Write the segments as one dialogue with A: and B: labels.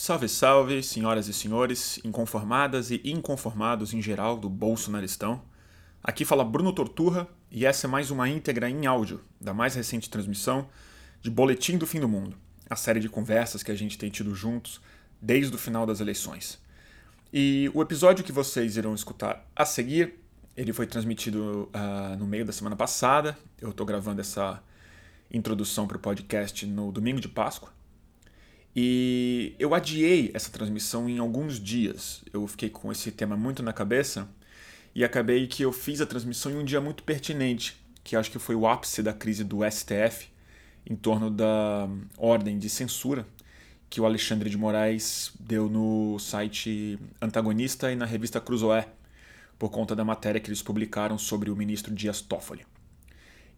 A: Salve, salve, senhoras e senhores, inconformadas e inconformados em geral do Bolsonaristão. Aqui fala Bruno Torturra e essa é mais uma íntegra em áudio da mais recente transmissão de Boletim do Fim do Mundo, a série de conversas que a gente tem tido juntos desde o final das eleições. E o episódio que vocês irão escutar a seguir, ele foi transmitido uh, no meio da semana passada. Eu estou gravando essa introdução para o podcast no domingo de Páscoa. E eu adiei essa transmissão em alguns dias. Eu fiquei com esse tema muito na cabeça e acabei que eu fiz a transmissão em um dia muito pertinente, que acho que foi o ápice da crise do STF em torno da ordem de censura que o Alexandre de Moraes deu no site Antagonista e na revista Cruzoé, por conta da matéria que eles publicaram sobre o ministro Dias Toffoli.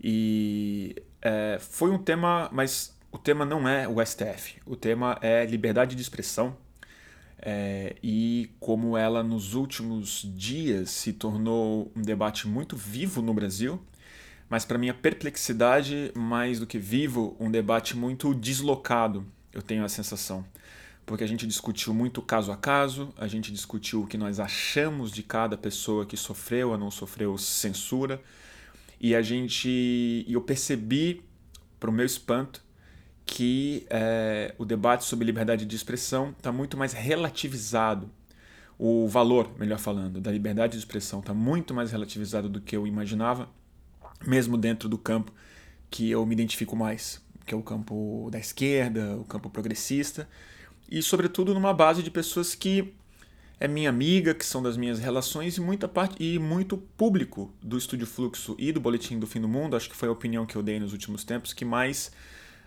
A: E é, foi um tema, mas o tema não é o STF, o tema é liberdade de expressão é, e como ela nos últimos dias se tornou um debate muito vivo no Brasil, mas para minha perplexidade, mais do que vivo, um debate muito deslocado, eu tenho a sensação. Porque a gente discutiu muito caso a caso, a gente discutiu o que nós achamos de cada pessoa que sofreu ou não sofreu censura, e a gente. E eu percebi, para o meu espanto, que é, o debate sobre liberdade de expressão está muito mais relativizado. O valor, melhor falando, da liberdade de expressão está muito mais relativizado do que eu imaginava, mesmo dentro do campo que eu me identifico mais, que é o campo da esquerda, o campo progressista, e sobretudo numa base de pessoas que é minha amiga, que são das minhas relações e muita parte e muito público do Estúdio Fluxo e do Boletim do Fim do Mundo, acho que foi a opinião que eu dei nos últimos tempos que mais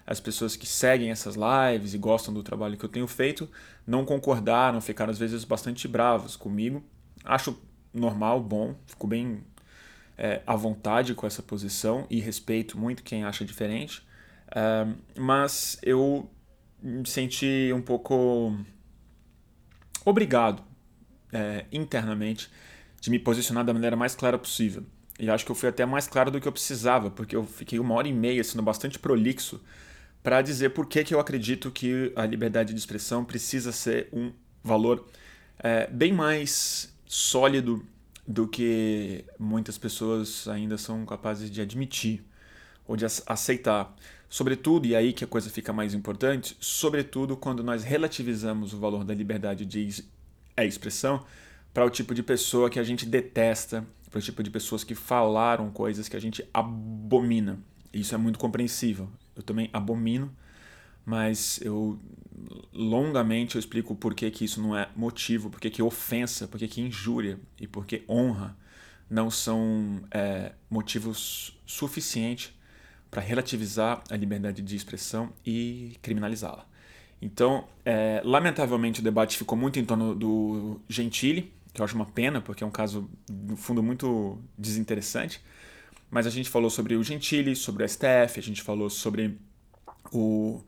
A: as pessoas que seguem essas lives e gostam do trabalho que eu tenho feito não concordaram, ficaram às vezes bastante bravos comigo. Acho normal, bom, fico bem é, à vontade com essa posição e respeito muito quem acha diferente, uh, mas eu me senti um pouco obrigado é, internamente de me posicionar da maneira mais clara possível. E acho que eu fui até mais claro do que eu precisava, porque eu fiquei uma hora e meia sendo bastante prolixo para dizer por que, que eu acredito que a liberdade de expressão precisa ser um valor é, bem mais sólido do que muitas pessoas ainda são capazes de admitir ou de aceitar. Sobretudo, e aí que a coisa fica mais importante, sobretudo quando nós relativizamos o valor da liberdade de expressão para o tipo de pessoa que a gente detesta, para o tipo de pessoas que falaram coisas que a gente abomina. Isso é muito compreensível eu também abomino, mas eu longamente eu explico por que, que isso não é motivo, por que, que ofensa, por que, que injúria e por que honra não são é, motivos suficientes para relativizar a liberdade de expressão e criminalizá-la. Então, é, lamentavelmente, o debate ficou muito em torno do Gentili, que eu acho uma pena, porque é um caso, no fundo, muito desinteressante. Mas a gente falou sobre o Gentili, sobre o STF, a gente falou sobre o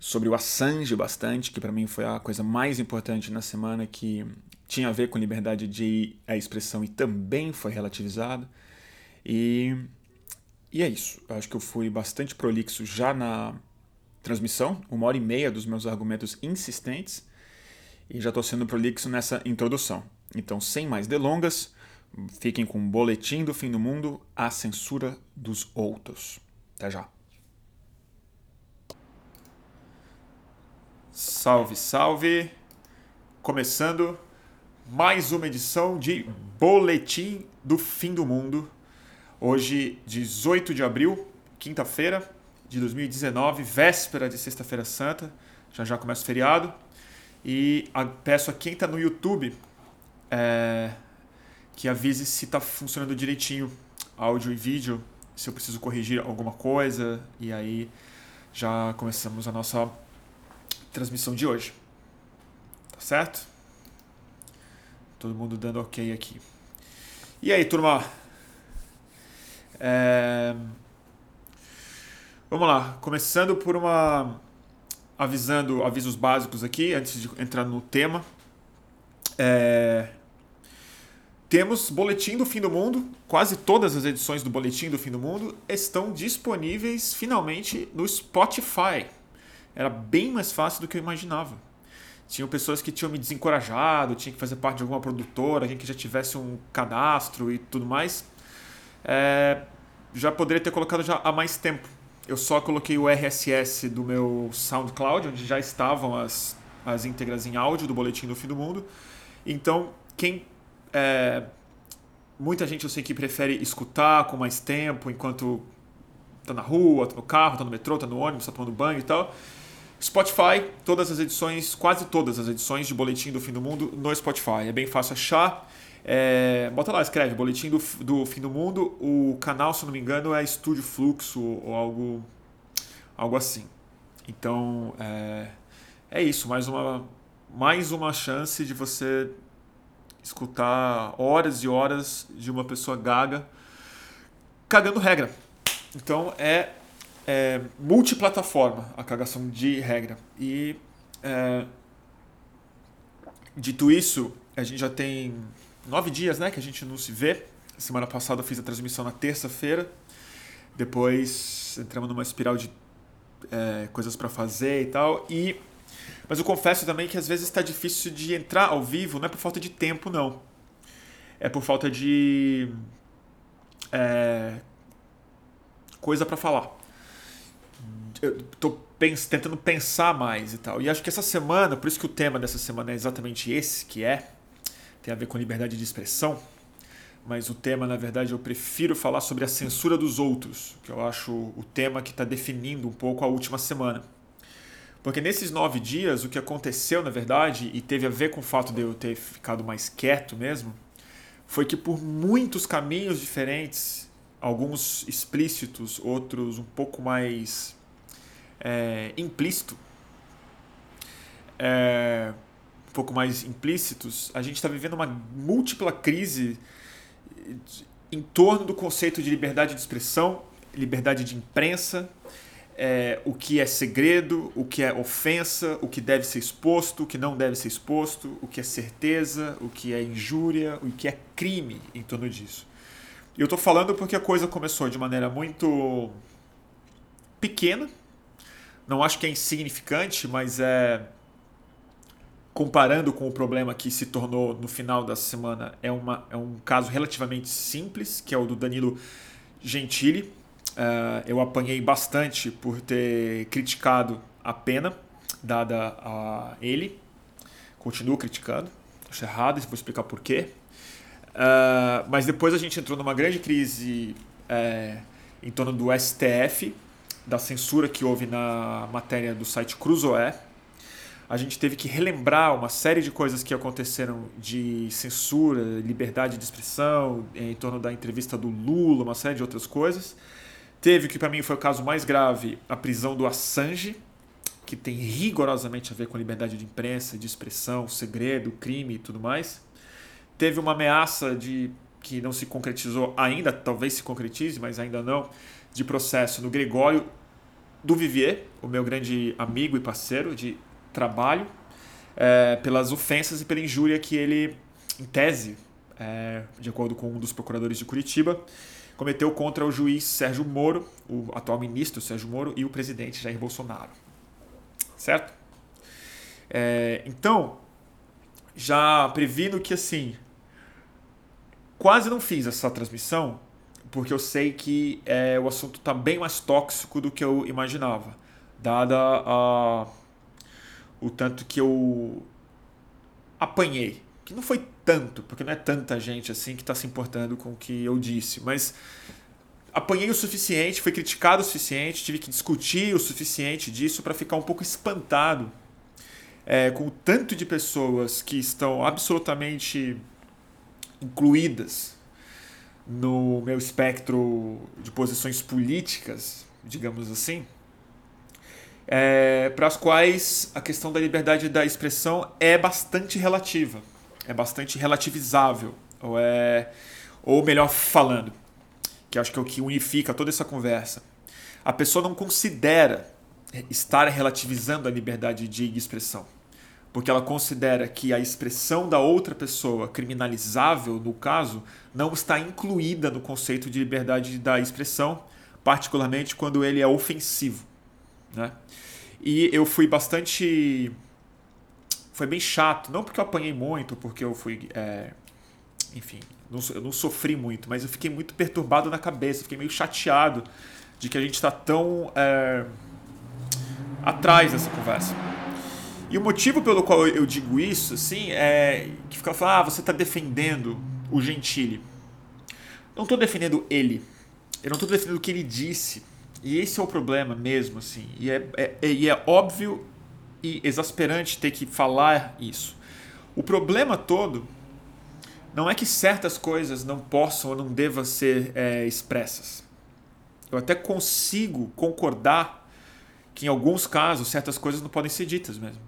A: sobre o Assange bastante, que para mim foi a coisa mais importante na semana que tinha a ver com liberdade de a expressão e também foi relativizado. E e é isso. Eu acho que eu fui bastante prolixo já na transmissão, uma hora e meia dos meus argumentos insistentes, e já estou sendo prolixo nessa introdução. Então, sem mais delongas, Fiquem com o Boletim do Fim do Mundo, a censura dos outros. Até já. Salve, salve! Começando mais uma edição de Boletim do Fim do Mundo. Hoje, 18 de abril, quinta-feira de 2019, véspera de Sexta-feira Santa. Já já começa o feriado. E peço a quem está no YouTube. É que avise se está funcionando direitinho áudio e vídeo, se eu preciso corrigir alguma coisa, e aí já começamos a nossa transmissão de hoje. Tá certo? Todo mundo dando ok aqui. E aí, turma? É... Vamos lá, começando por uma. avisando avisos básicos aqui, antes de entrar no tema. É... Temos Boletim do Fim do Mundo. Quase todas as edições do Boletim do Fim do Mundo estão disponíveis finalmente no Spotify. Era bem mais fácil do que eu imaginava. Tinham pessoas que tinham me desencorajado, tinha que fazer parte de alguma produtora, alguém que já tivesse um cadastro e tudo mais. É, já poderia ter colocado já há mais tempo. Eu só coloquei o RSS do meu SoundCloud, onde já estavam as, as íntegras em áudio do Boletim do Fim do Mundo. Então, quem. É, muita gente eu sei que prefere escutar com mais tempo, enquanto tá na rua, tá no carro, tá no metrô, tá no ônibus, tá tomando banho e tal. Spotify, todas as edições, quase todas as edições de Boletim do Fim do Mundo no Spotify. É bem fácil achar. É, bota lá, escreve Boletim do, do Fim do Mundo. O canal, se não me engano, é Estúdio Fluxo ou algo, algo assim. Então, é, é isso. Mais uma, mais uma chance de você escutar horas e horas de uma pessoa gaga cagando regra. Então, é é, multiplataforma a cagação de regra. E é, dito isso, a gente já tem nove dias né, que a gente não se vê. Semana passada eu fiz a transmissão na terça-feira. Depois entramos numa espiral de é, coisas para fazer e tal. E mas eu confesso também que às vezes está difícil de entrar ao vivo, não é por falta de tempo, não. É por falta de é, coisa para falar eu tô pens tentando pensar mais e tal. E acho que essa semana, por isso que o tema dessa semana é exatamente esse, que é tem a ver com liberdade de expressão, mas o tema, na verdade, eu prefiro falar sobre a censura dos outros, que eu acho o tema que está definindo um pouco a última semana. Porque nesses nove dias, o que aconteceu, na verdade, e teve a ver com o fato de eu ter ficado mais quieto mesmo, foi que por muitos caminhos diferentes, alguns explícitos, outros um pouco mais é, implícito, é, um pouco mais implícitos, a gente está vivendo uma múltipla crise em torno do conceito de liberdade de expressão, liberdade de imprensa, é, o que é segredo, o que é ofensa, o que deve ser exposto, o que não deve ser exposto, o que é certeza, o que é injúria, o que é crime em torno disso. E eu estou falando porque a coisa começou de maneira muito pequena, não acho que é insignificante, mas é comparando com o problema que se tornou no final da semana, é, uma, é um caso relativamente simples, que é o do Danilo Gentili. Uh, eu apanhei bastante por ter criticado a pena dada a ele. Continuo criticando, acho errado, vou explicar por quê. Uh, mas depois a gente entrou numa grande crise é, em torno do STF, da censura que houve na matéria do site Cruzoé. A gente teve que relembrar uma série de coisas que aconteceram de censura, liberdade de expressão, em torno da entrevista do Lula, uma série de outras coisas. Teve que para mim foi o caso mais grave, a prisão do Assange, que tem rigorosamente a ver com liberdade de imprensa, de expressão, segredo, crime e tudo mais. Teve uma ameaça de que não se concretizou ainda, talvez se concretize, mas ainda não, de processo no Gregório do Vivier, o meu grande amigo e parceiro de trabalho, é, pelas ofensas e pela injúria que ele, em tese, é, de acordo com um dos procuradores de Curitiba, cometeu contra o juiz Sérgio Moro, o atual ministro Sérgio Moro e o presidente Jair Bolsonaro. Certo? É, então, já previno que assim, quase não fiz essa transmissão porque eu sei que é, o assunto está bem mais tóxico do que eu imaginava, dada a, o tanto que eu apanhei. Que não foi tanto, porque não é tanta gente assim que está se importando com o que eu disse, mas apanhei o suficiente, fui criticado o suficiente, tive que discutir o suficiente disso para ficar um pouco espantado é, com o tanto de pessoas que estão absolutamente incluídas no meu espectro de posições políticas, digamos assim, é, para as quais a questão da liberdade da expressão é bastante relativa, é bastante relativizável, ou, é, ou melhor falando, que acho que é o que unifica toda essa conversa. A pessoa não considera estar relativizando a liberdade de expressão porque ela considera que a expressão da outra pessoa criminalizável, no caso, não está incluída no conceito de liberdade da expressão, particularmente quando ele é ofensivo. Né? E eu fui bastante foi bem chato. Não porque eu apanhei muito, porque eu fui. É, enfim, não, eu não sofri muito, mas eu fiquei muito perturbado na cabeça, fiquei meio chateado de que a gente está tão é, atrás dessa conversa. E o motivo pelo qual eu digo isso, assim, é que fica falando, ah, você está defendendo o Gentili. Não estou defendendo ele. Eu não estou defendendo o que ele disse. E esse é o problema mesmo, assim. E é, é, e é óbvio e exasperante ter que falar isso. O problema todo não é que certas coisas não possam ou não devam ser é, expressas. Eu até consigo concordar que em alguns casos certas coisas não podem ser ditas mesmo.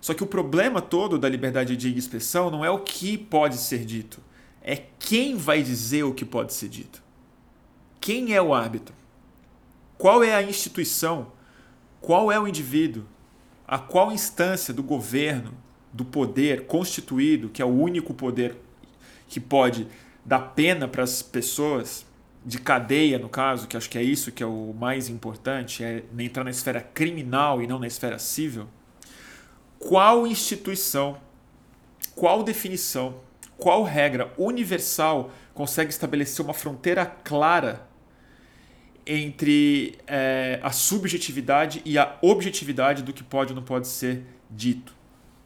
A: Só que o problema todo da liberdade de expressão não é o que pode ser dito, é quem vai dizer o que pode ser dito. Quem é o árbitro? Qual é a instituição? Qual é o indivíduo? A qual instância do governo, do poder constituído, que é o único poder que pode dar pena para as pessoas, de cadeia no caso, que acho que é isso que é o mais importante, é entrar na esfera criminal e não na esfera civil. Qual instituição, qual definição, qual regra universal consegue estabelecer uma fronteira clara entre é, a subjetividade e a objetividade do que pode ou não pode ser dito.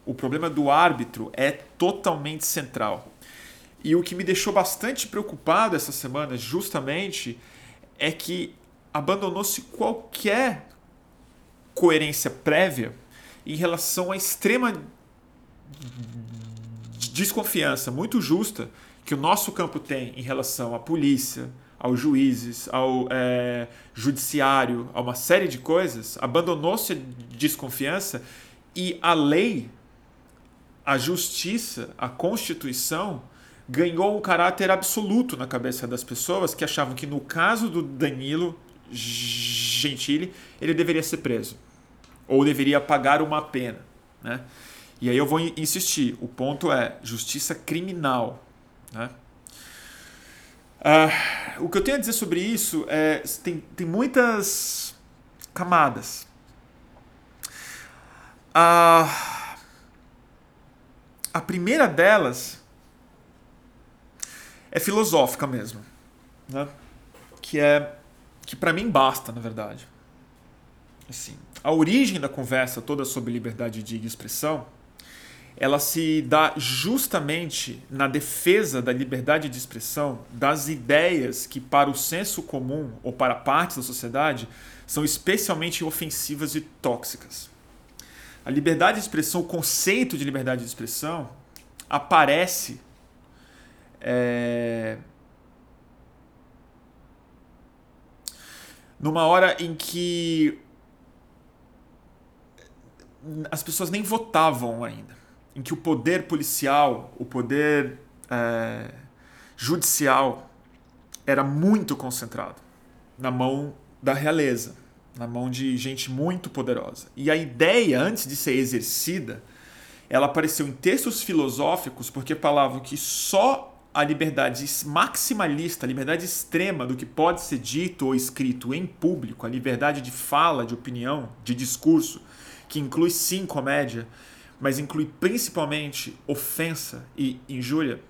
A: O problema do árbitro é totalmente central. E o que me deixou bastante preocupado essa semana, justamente, é que abandonou-se qualquer coerência prévia em relação à extrema desconfiança muito justa que o nosso campo tem em relação à polícia, aos juízes, ao é, judiciário, a uma série de coisas, abandonou-se a desconfiança e a lei, a justiça, a constituição ganhou um caráter absoluto na cabeça das pessoas que achavam que no caso do Danilo Gentili ele deveria ser preso ou deveria pagar uma pena, né? E aí eu vou insistir, o ponto é justiça criminal, né? Uh, o que eu tenho a dizer sobre isso é tem, tem muitas camadas. Uh, a primeira delas é filosófica mesmo, né? que é que para mim basta, na verdade. Assim, a origem da conversa toda sobre liberdade de expressão ela se dá justamente na defesa da liberdade de expressão das ideias que, para o senso comum ou para partes da sociedade, são especialmente ofensivas e tóxicas. A liberdade de expressão, o conceito de liberdade de expressão, aparece é, numa hora em que as pessoas nem votavam ainda em que o poder policial, o poder é, judicial era muito concentrado na mão da realeza, na mão de gente muito poderosa. E a ideia, antes de ser exercida, ela apareceu em textos filosóficos porque falavam que só a liberdade maximalista, a liberdade extrema do que pode ser dito ou escrito em público, a liberdade de fala, de opinião, de discurso, que inclui sim comédia, mas inclui principalmente ofensa e injúria,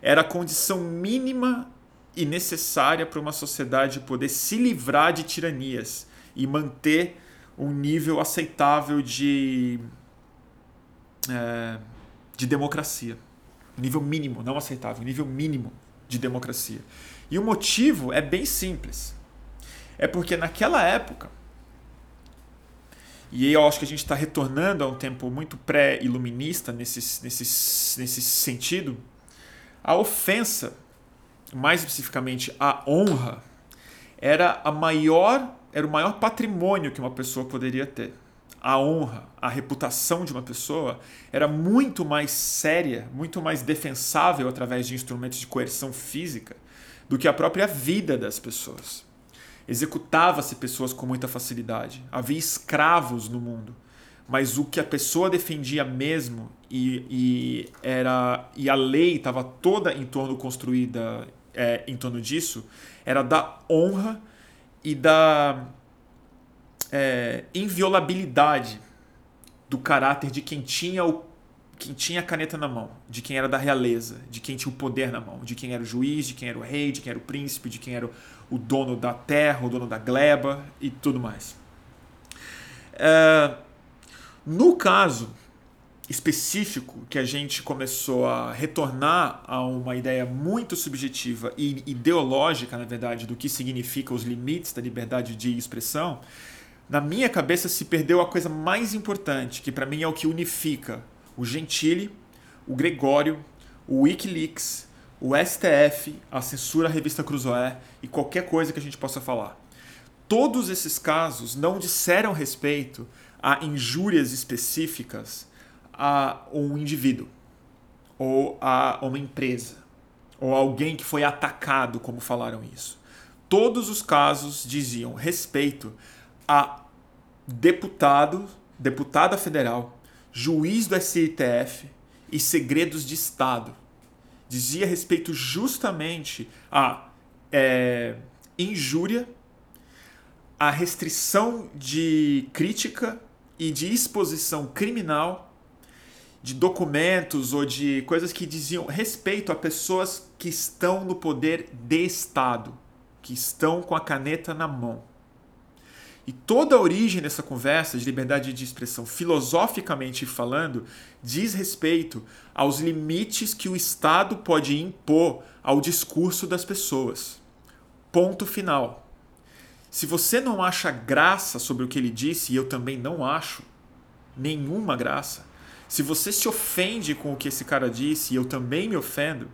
A: era a condição mínima e necessária para uma sociedade poder se livrar de tiranias e manter um nível aceitável de, é, de democracia. Nível mínimo, não aceitável, nível mínimo de democracia. E o motivo é bem simples. É porque naquela época e eu acho que a gente está retornando a um tempo muito pré-iluminista nesse, nesse, nesse sentido. A ofensa, mais especificamente a honra, era a maior era o maior patrimônio que uma pessoa poderia ter. A honra, a reputação de uma pessoa era muito mais séria, muito mais defensável através de instrumentos de coerção física do que a própria vida das pessoas. Executava-se pessoas com muita facilidade. Havia escravos no mundo. Mas o que a pessoa defendia mesmo e, e era e a lei estava toda em torno construída é, em torno disso era da honra e da é, inviolabilidade do caráter de quem tinha o quem tinha a caneta na mão, de quem era da realeza, de quem tinha o poder na mão, de quem era o juiz, de quem era o rei, de quem era o príncipe, de quem era o dono da terra, o dono da gleba e tudo mais. É, no caso específico que a gente começou a retornar a uma ideia muito subjetiva e ideológica, na verdade, do que significa os limites da liberdade de expressão, na minha cabeça se perdeu a coisa mais importante, que para mim é o que unifica o Gentili, o Gregório, o Wikileaks, o STF, a censura à revista Cruzoé e qualquer coisa que a gente possa falar. Todos esses casos não disseram respeito a injúrias específicas a um indivíduo ou a uma empresa ou alguém que foi atacado, como falaram isso. Todos os casos diziam respeito a deputado, deputada federal, juiz do STF e segredos de Estado. Dizia respeito justamente a é, injúria, a restrição de crítica e de exposição criminal de documentos ou de coisas que diziam respeito a pessoas que estão no poder de Estado, que estão com a caneta na mão. E toda a origem dessa conversa de liberdade de expressão, filosoficamente falando, diz respeito aos limites que o Estado pode impor ao discurso das pessoas. Ponto final. Se você não acha graça sobre o que ele disse, e eu também não acho nenhuma graça, se você se ofende com o que esse cara disse, e eu também me ofendo,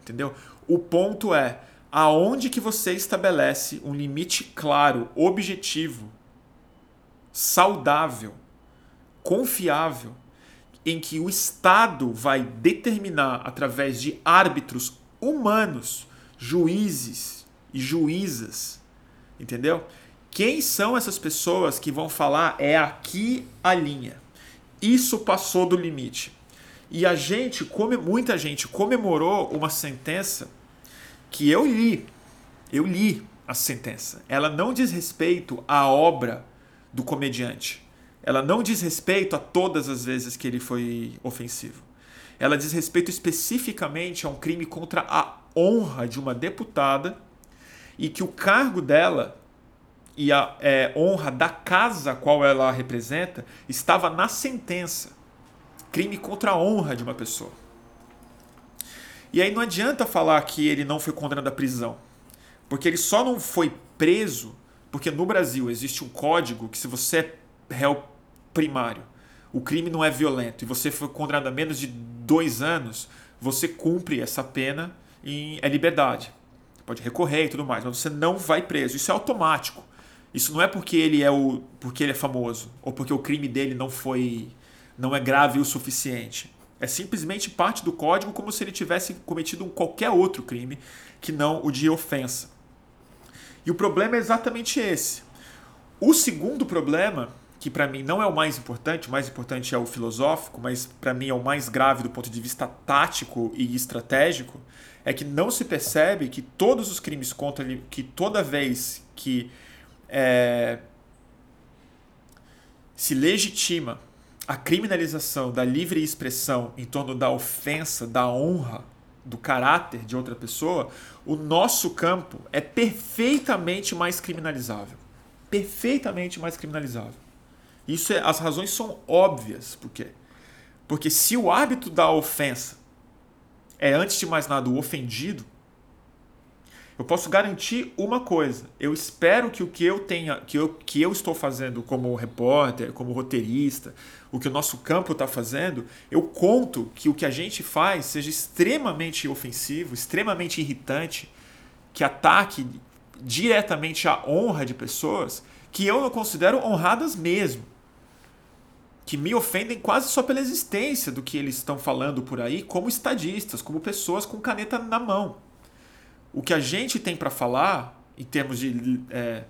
A: entendeu? O ponto é, aonde que você estabelece um limite claro, objetivo, saudável, confiável, em que o Estado vai determinar através de árbitros humanos, juízes e juízas, entendeu? Quem são essas pessoas que vão falar é aqui a linha. Isso passou do limite. E a gente, muita gente comemorou uma sentença que eu li, eu li a sentença. Ela não diz respeito à obra do comediante. Ela não diz respeito a todas as vezes que ele foi ofensivo. Ela diz respeito especificamente a um crime contra a honra de uma deputada e que o cargo dela e a é, honra da casa qual ela representa estava na sentença. Crime contra a honra de uma pessoa. E aí não adianta falar que ele não foi condenado à prisão, porque ele só não foi preso porque no Brasil existe um código que se você é réu primário, o crime não é violento e você foi condenado a menos de dois anos, você cumpre essa pena em é liberdade. Pode recorrer e tudo mais, mas você não vai preso. Isso é automático. Isso não é porque ele é o porque ele é famoso ou porque o crime dele não foi não é grave o suficiente. É simplesmente parte do código como se ele tivesse cometido um qualquer outro crime que não o de ofensa. E o problema é exatamente esse. O segundo problema, que para mim não é o mais importante, o mais importante é o filosófico, mas para mim é o mais grave do ponto de vista tático e estratégico, é que não se percebe que todos os crimes contra ele, que toda vez que é, se legitima a criminalização da livre expressão em torno da ofensa, da honra, do caráter de outra pessoa, o nosso campo é perfeitamente mais criminalizável. Perfeitamente mais criminalizável. Isso é, as razões são óbvias. Por quê? Porque se o hábito da ofensa é, antes de mais nada, o ofendido, eu posso garantir uma coisa. Eu espero que o que eu tenha, que eu, que eu estou fazendo como repórter, como roteirista, o que o nosso campo está fazendo, eu conto que o que a gente faz seja extremamente ofensivo, extremamente irritante, que ataque diretamente a honra de pessoas que eu não considero honradas mesmo. Que me ofendem quase só pela existência do que eles estão falando por aí, como estadistas, como pessoas com caneta na mão o que a gente tem para falar em termos de é,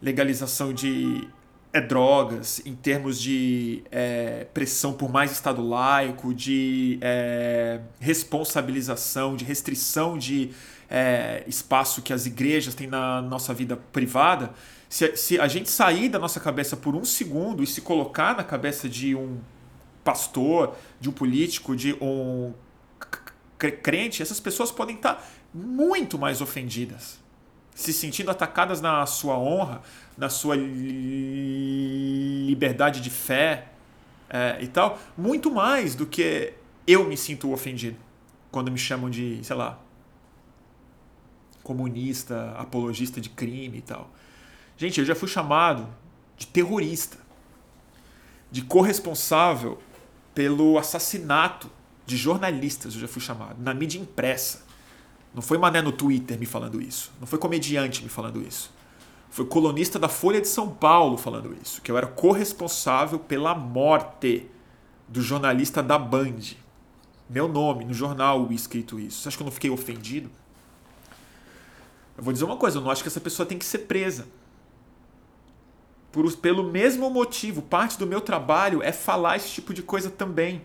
A: legalização de é, drogas, em termos de é, pressão por mais Estado laico, de é, responsabilização, de restrição de é, espaço que as igrejas têm na nossa vida privada, Se, se a gente sair da nossa cabeça por um segundo e se colocar na cabeça de um pastor, de um político, de um crente, essas pessoas podem estar muito mais ofendidas, se sentindo atacadas na sua honra, na sua liberdade de fé é, e tal, muito mais do que eu me sinto ofendido quando me chamam de, sei lá, comunista, apologista de crime e tal. Gente, eu já fui chamado de terrorista, de corresponsável pelo assassinato de jornalistas, eu já fui chamado, na mídia impressa. Não foi mané no Twitter me falando isso. Não foi comediante me falando isso. Foi colunista da Folha de São Paulo falando isso. Que eu era corresponsável pela morte do jornalista da Band. Meu nome no jornal escrito isso. Você acha que eu não fiquei ofendido? Eu vou dizer uma coisa, eu não acho que essa pessoa tem que ser presa. Por, pelo mesmo motivo, parte do meu trabalho é falar esse tipo de coisa também.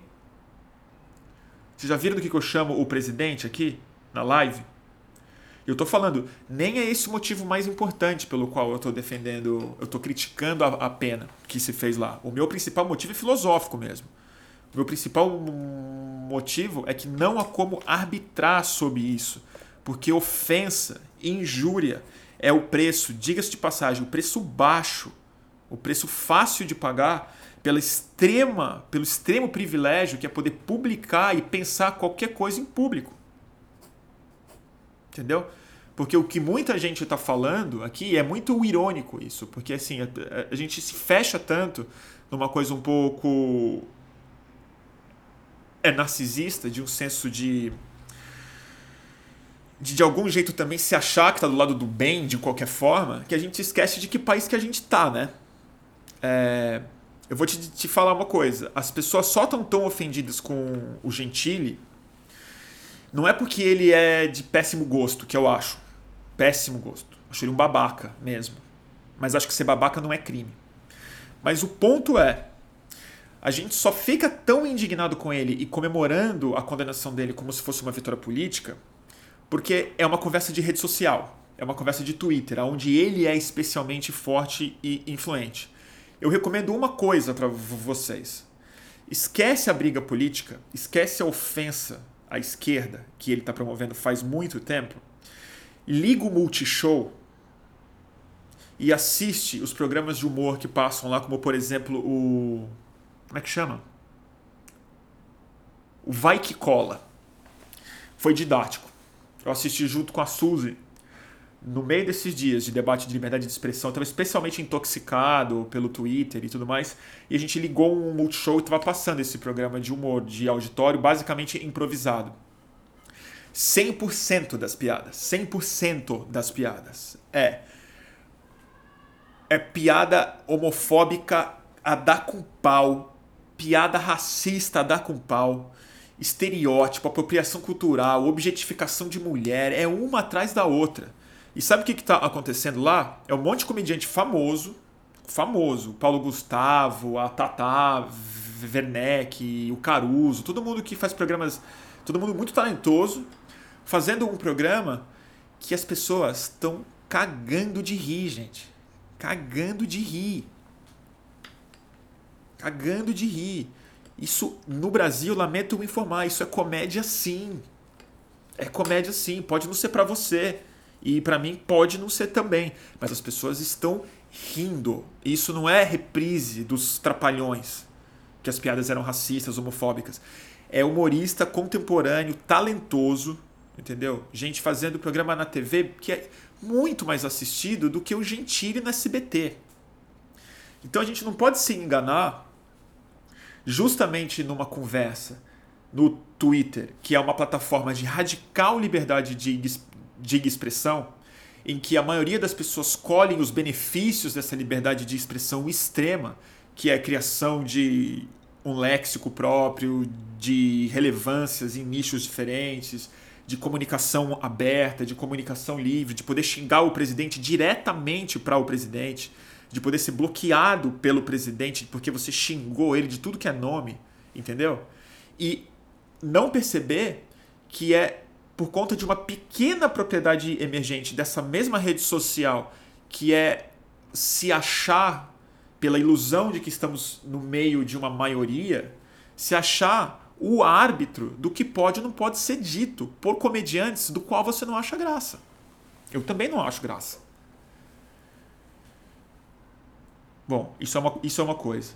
A: Vocês já viram do que eu chamo o presidente aqui na live? Eu estou falando, nem é esse o motivo mais importante pelo qual eu estou defendendo, eu estou criticando a, a, pena que se fez lá. O meu principal motivo é filosófico mesmo. O meu principal motivo é que não há como arbitrar sobre isso, porque ofensa, injúria é o preço, diga-se de passagem, o preço baixo o preço fácil de pagar pela extrema, pelo extremo privilégio que é poder publicar e pensar qualquer coisa em público. Entendeu? Porque o que muita gente está falando aqui é muito irônico isso, porque assim, a, a, gente se fecha tanto numa coisa um pouco é narcisista, de um senso de de, de algum jeito também se achar que está do lado do bem de qualquer forma, que a gente esquece de que país que a gente está, né? É, eu vou te, te falar uma coisa. As pessoas só estão tão ofendidas com o Gentili não é porque ele é de péssimo gosto, que eu acho. Péssimo gosto. Acho ele um babaca mesmo. Mas acho que ser babaca não é crime. Mas o ponto é, a gente só fica tão indignado com ele e comemorando a condenação dele como se fosse uma vitória política, porque é uma conversa de rede social, é uma conversa de Twitter, onde ele é especialmente forte e influente eu recomendo uma coisa para vocês. Esquece a briga política, esquece a ofensa à esquerda que ele está promovendo faz muito tempo. Liga o Multishow e assiste os programas de humor que passam lá, como por exemplo o. Como é que chama? O Vai Que Cola. Foi didático. Eu assisti junto com a Suzy no meio desses dias de debate de liberdade de expressão, estava especialmente intoxicado pelo Twitter e tudo mais, e a gente ligou um multishow e estava passando esse programa de humor de auditório, basicamente improvisado. 100% das piadas, 100% das piadas é é piada homofóbica a dar com pau, piada racista a dar com pau, estereótipo, apropriação cultural, objetificação de mulher, é uma atrás da outra. E sabe o que está acontecendo lá? É um monte de comediante famoso, famoso, Paulo Gustavo, a Tata Werneck, o Caruso, todo mundo que faz programas, todo mundo muito talentoso, fazendo um programa que as pessoas estão cagando de rir, gente. Cagando de rir. Cagando de rir. Isso no Brasil, lamento informar, isso é comédia sim. É comédia sim, pode não ser para você. E para mim pode não ser também, mas as pessoas estão rindo. Isso não é reprise dos trapalhões, que as piadas eram racistas, homofóbicas. É humorista contemporâneo, talentoso, entendeu? Gente fazendo programa na TV que é muito mais assistido do que o Gentili no SBT. Então a gente não pode se enganar justamente numa conversa no Twitter, que é uma plataforma de radical liberdade de diga expressão, em que a maioria das pessoas colhem os benefícios dessa liberdade de expressão extrema, que é a criação de um léxico próprio, de relevâncias em nichos diferentes, de comunicação aberta, de comunicação livre, de poder xingar o presidente diretamente para o presidente, de poder ser bloqueado pelo presidente porque você xingou ele de tudo que é nome, entendeu? E não perceber que é por conta de uma pequena propriedade emergente dessa mesma rede social, que é se achar, pela ilusão de que estamos no meio de uma maioria, se achar o árbitro do que pode ou não pode ser dito por comediantes do qual você não acha graça. Eu também não acho graça. Bom, isso é uma, isso é uma coisa.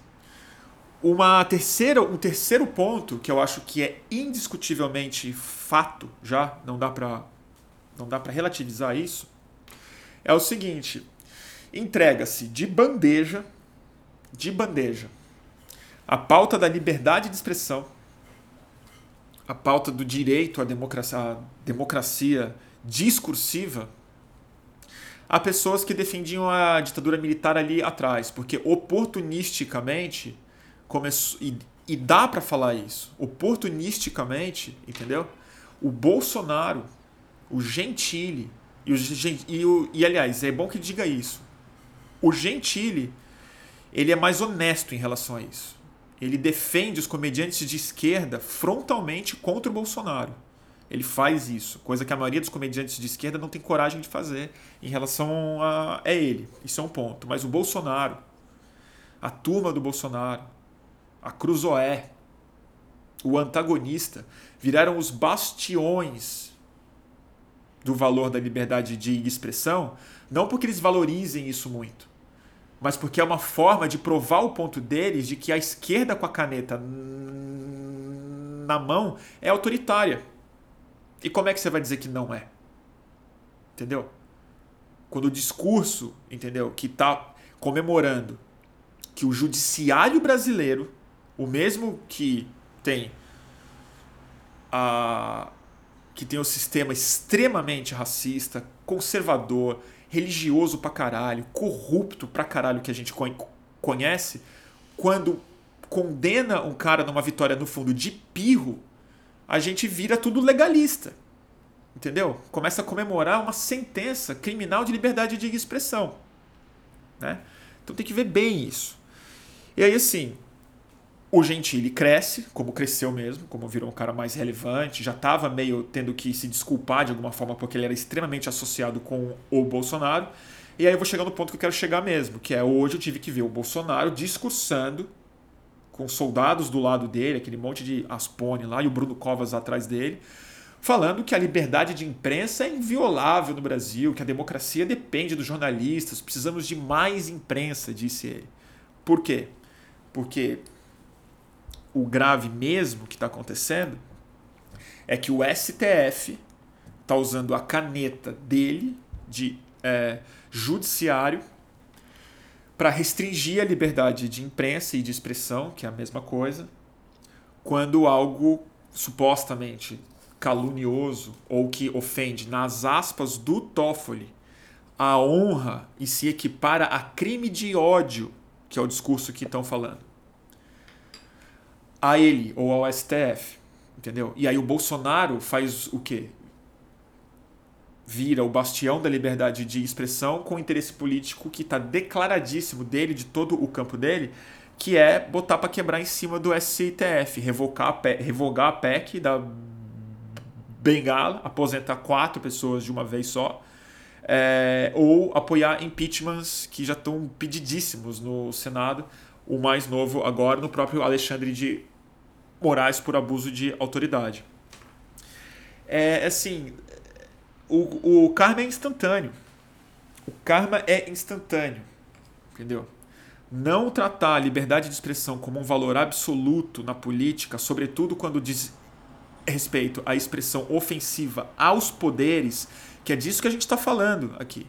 A: Uma terceira, um terceiro ponto que eu acho que é indiscutivelmente fato, já não dá para não dá para relativizar isso, é o seguinte: entrega-se de bandeja, de bandeja, a pauta da liberdade de expressão, a pauta do direito à democracia, à democracia discursiva a pessoas que defendiam a ditadura militar ali atrás, porque oportunisticamente começou e, e dá para falar isso, oportunisticamente, entendeu? O Bolsonaro, o Gentili e o, e, o, e aliás, é bom que diga isso. O Gentili, ele é mais honesto em relação a isso. Ele defende os comediantes de esquerda frontalmente contra o Bolsonaro. Ele faz isso, coisa que a maioria dos comediantes de esquerda não tem coragem de fazer em relação a é ele. Isso é um ponto. Mas o Bolsonaro, a turma do Bolsonaro, a Cruzoé, o antagonista, viraram os bastiões do valor da liberdade de expressão, não porque eles valorizem isso muito, mas porque é uma forma de provar o ponto deles de que a esquerda com a caneta na mão é autoritária. E como é que você vai dizer que não é? Entendeu? Quando o discurso, entendeu, que está comemorando que o judiciário brasileiro, o mesmo que tem a que tem um sistema extremamente racista, conservador, religioso pra caralho, corrupto pra caralho que a gente conhece, quando condena um cara numa vitória no fundo de pirro, a gente vira tudo legalista. Entendeu? Começa a comemorar uma sentença criminal de liberdade de expressão. Né? Então tem que ver bem isso. E aí, assim, o Gentili cresce, como cresceu mesmo, como virou um cara mais relevante, já estava meio tendo que se desculpar de alguma forma porque ele era extremamente associado com o Bolsonaro. E aí eu vou chegar no ponto que eu quero chegar mesmo, que é hoje eu tive que ver o Bolsonaro discursando com soldados do lado dele, aquele monte de Aspone lá e o Bruno Covas atrás dele, falando que a liberdade de imprensa é inviolável no Brasil, que a democracia depende dos jornalistas, precisamos de mais imprensa, disse ele. Por quê? Porque o grave mesmo que está acontecendo é que o STF está usando a caneta dele de é, judiciário para restringir a liberdade de imprensa e de expressão, que é a mesma coisa, quando algo supostamente calunioso ou que ofende, nas aspas do Toffoli, a honra e se equipara a crime de ódio, que é o discurso que estão falando, a ele ou ao STF, entendeu? E aí o Bolsonaro faz o quê? vira o bastião da liberdade de expressão com interesse político que está declaradíssimo dele, de todo o campo dele, que é botar para quebrar em cima do STF, revocar a PEC, revogar a PEC da Bengala, aposentar quatro pessoas de uma vez só, é, ou apoiar impeachments que já estão pedidíssimos no Senado, o mais novo agora no próprio Alexandre de Moraes por abuso de autoridade. É assim, o, o karma é instantâneo. O karma é instantâneo. Entendeu? Não tratar a liberdade de expressão como um valor absoluto na política, sobretudo quando diz respeito à expressão ofensiva aos poderes, que é disso que a gente está falando aqui.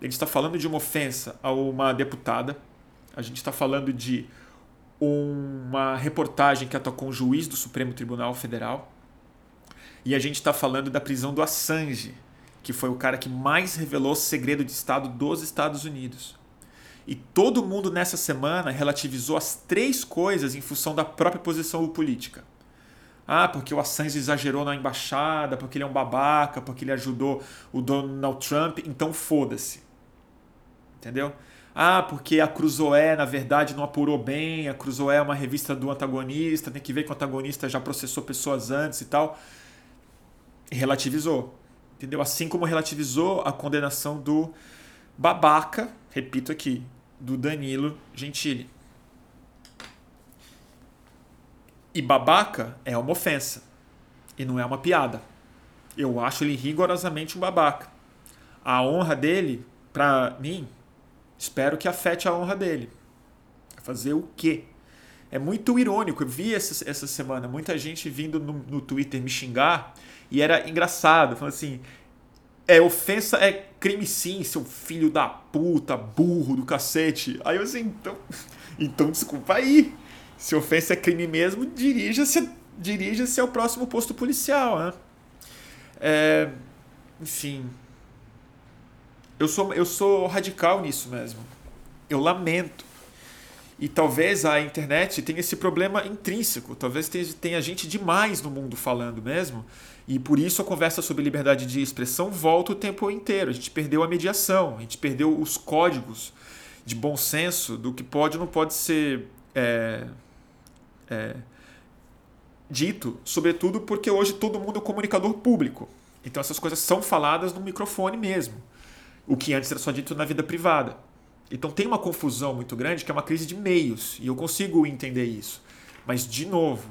A: A gente está falando de uma ofensa a uma deputada, a gente está falando de uma reportagem que atacou um juiz do Supremo Tribunal Federal, e a gente está falando da prisão do Assange, que foi o cara que mais revelou segredo de Estado dos Estados Unidos. E todo mundo nessa semana relativizou as três coisas em função da própria posição política. Ah, porque o Assange exagerou na embaixada, porque ele é um babaca, porque ele ajudou o Donald Trump, então foda-se. Entendeu? Ah, porque a Cruzoé, na verdade, não apurou bem, a Cruzoé é uma revista do antagonista, tem que ver que o antagonista já processou pessoas antes e tal. Relativizou. Entendeu? Assim como relativizou a condenação do babaca, repito aqui, do Danilo Gentili. E babaca é uma ofensa e não é uma piada. Eu acho ele rigorosamente um babaca. A honra dele, para mim, espero que afete a honra dele. Fazer o quê? É muito irônico. Eu vi essa, essa semana muita gente vindo no, no Twitter me xingar e era engraçado. Falando assim: é ofensa, é crime sim, seu filho da puta, burro do cacete. Aí eu assim, então, então desculpa aí. Se ofensa é crime mesmo, dirija-se dirija ao próximo posto policial, né? É, enfim, eu sou, eu sou radical nisso mesmo. Eu lamento. E talvez a internet tenha esse problema intrínseco. Talvez tenha, gente demais no mundo falando mesmo. E por isso a conversa sobre liberdade de expressão volta o tempo inteiro. A gente perdeu a mediação, a gente perdeu os códigos de bom senso do que pode ou não pode ser é, é, dito, sobretudo porque hoje todo mundo é comunicador público. Então essas coisas são faladas no microfone mesmo, o que antes era só dito na vida privada. Então tem uma confusão muito grande que é uma crise de meios, e eu consigo entender isso. Mas, de novo,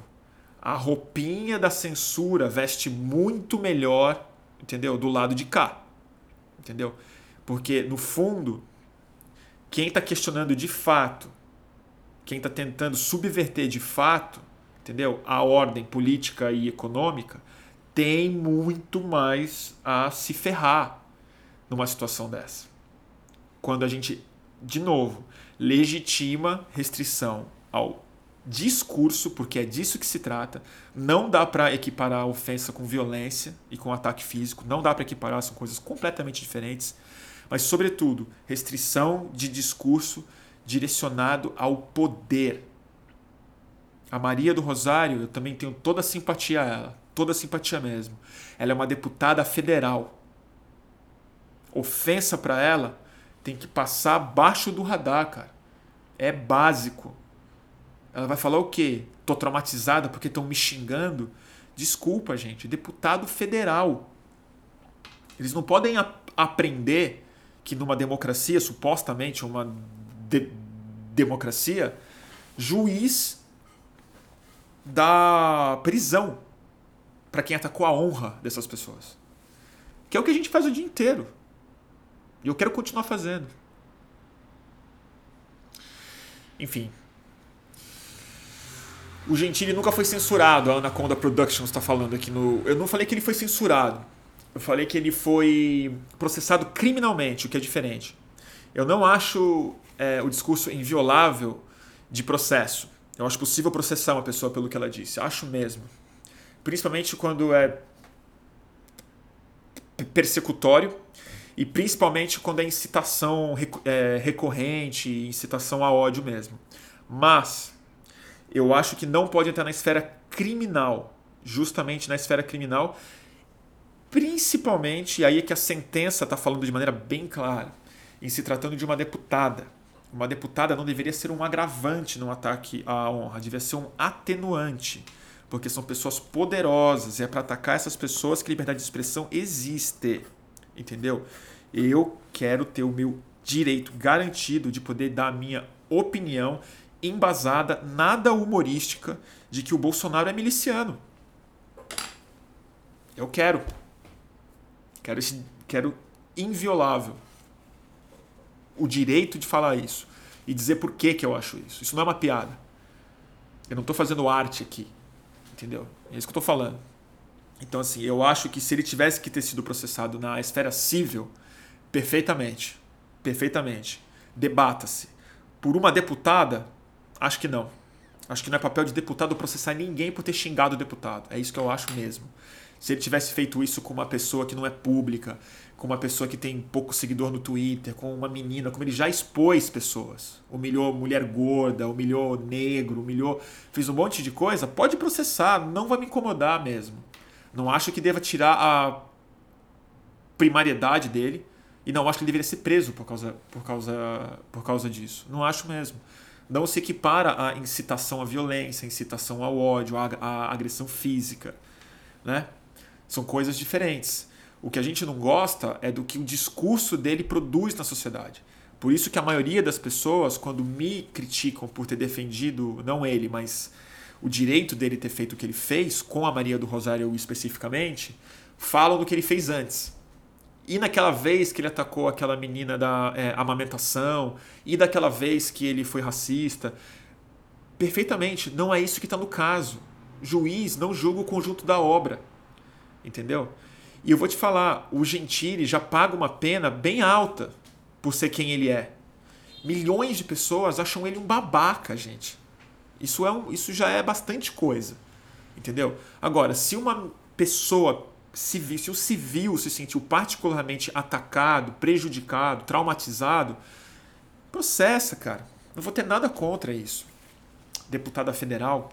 A: a roupinha da censura veste muito melhor, entendeu? Do lado de cá. Entendeu? Porque, no fundo, quem está questionando de fato, quem está tentando subverter de fato, entendeu? A ordem política e econômica, tem muito mais a se ferrar numa situação dessa. Quando a gente, de novo, legitima restrição ao discurso, porque é disso que se trata. Não dá para equiparar a ofensa com violência e com ataque físico, não dá para equiparar, são coisas completamente diferentes. Mas, sobretudo, restrição de discurso direcionado ao poder. A Maria do Rosário, eu também tenho toda a simpatia a ela, toda a simpatia mesmo. Ela é uma deputada federal. Ofensa para ela tem que passar abaixo do radar, cara. É básico ela vai falar o quê? Tô traumatizada porque estão me xingando? Desculpa, gente. Deputado federal. Eles não podem aprender que numa democracia, supostamente uma de democracia, juiz dá prisão para quem atacou a honra dessas pessoas. Que é o que a gente faz o dia inteiro. E eu quero continuar fazendo. Enfim, o Gentili nunca foi censurado, a Anaconda Productions está falando aqui no. Eu não falei que ele foi censurado. Eu falei que ele foi processado criminalmente, o que é diferente. Eu não acho é, o discurso inviolável de processo. Eu acho possível processar uma pessoa pelo que ela disse. Acho mesmo. Principalmente quando é persecutório e principalmente quando é incitação é, recorrente, incitação a ódio mesmo. Mas eu acho que não pode entrar na esfera criminal, justamente na esfera criminal, principalmente, e aí é que a sentença está falando de maneira bem clara, em se tratando de uma deputada. Uma deputada não deveria ser um agravante no ataque à honra, deveria ser um atenuante, porque são pessoas poderosas e é para atacar essas pessoas que liberdade de expressão existe, entendeu? Eu quero ter o meu direito garantido de poder dar a minha opinião embasada, nada humorística, de que o Bolsonaro é miliciano. Eu quero. Quero, esse, quero inviolável o direito de falar isso e dizer por que, que eu acho isso. Isso não é uma piada. Eu não estou fazendo arte aqui. Entendeu? É isso que eu estou falando. Então, assim, eu acho que se ele tivesse que ter sido processado na esfera civil, perfeitamente. Perfeitamente. Debata-se. Por uma deputada, Acho que não. Acho que não é papel de deputado processar ninguém por ter xingado o deputado. É isso que eu acho mesmo. Se ele tivesse feito isso com uma pessoa que não é pública, com uma pessoa que tem pouco seguidor no Twitter, com uma menina, como ele já expôs pessoas, humilhou mulher gorda, humilhou negro, humilhou, fez um monte de coisa, pode processar, não vai me incomodar mesmo. Não acho que deva tirar a primariedade dele e não acho que ele deveria ser preso por causa, por causa, por causa disso. Não acho mesmo não se equipara à incitação à violência, à incitação ao ódio, à, à agressão física. Né? São coisas diferentes. O que a gente não gosta é do que o discurso dele produz na sociedade. Por isso que a maioria das pessoas, quando me criticam por ter defendido, não ele, mas o direito dele ter feito o que ele fez, com a Maria do Rosário especificamente, falam do que ele fez antes. E naquela vez que ele atacou aquela menina da é, amamentação, e daquela vez que ele foi racista, perfeitamente, não é isso que está no caso. Juiz não julga o conjunto da obra. Entendeu? E eu vou te falar, o Gentili já paga uma pena bem alta por ser quem ele é. Milhões de pessoas acham ele um babaca, gente. Isso, é um, isso já é bastante coisa. Entendeu? Agora, se uma pessoa civil, se o civil se sentiu particularmente atacado, prejudicado, traumatizado, processa, cara. Não vou ter nada contra isso. Deputada federal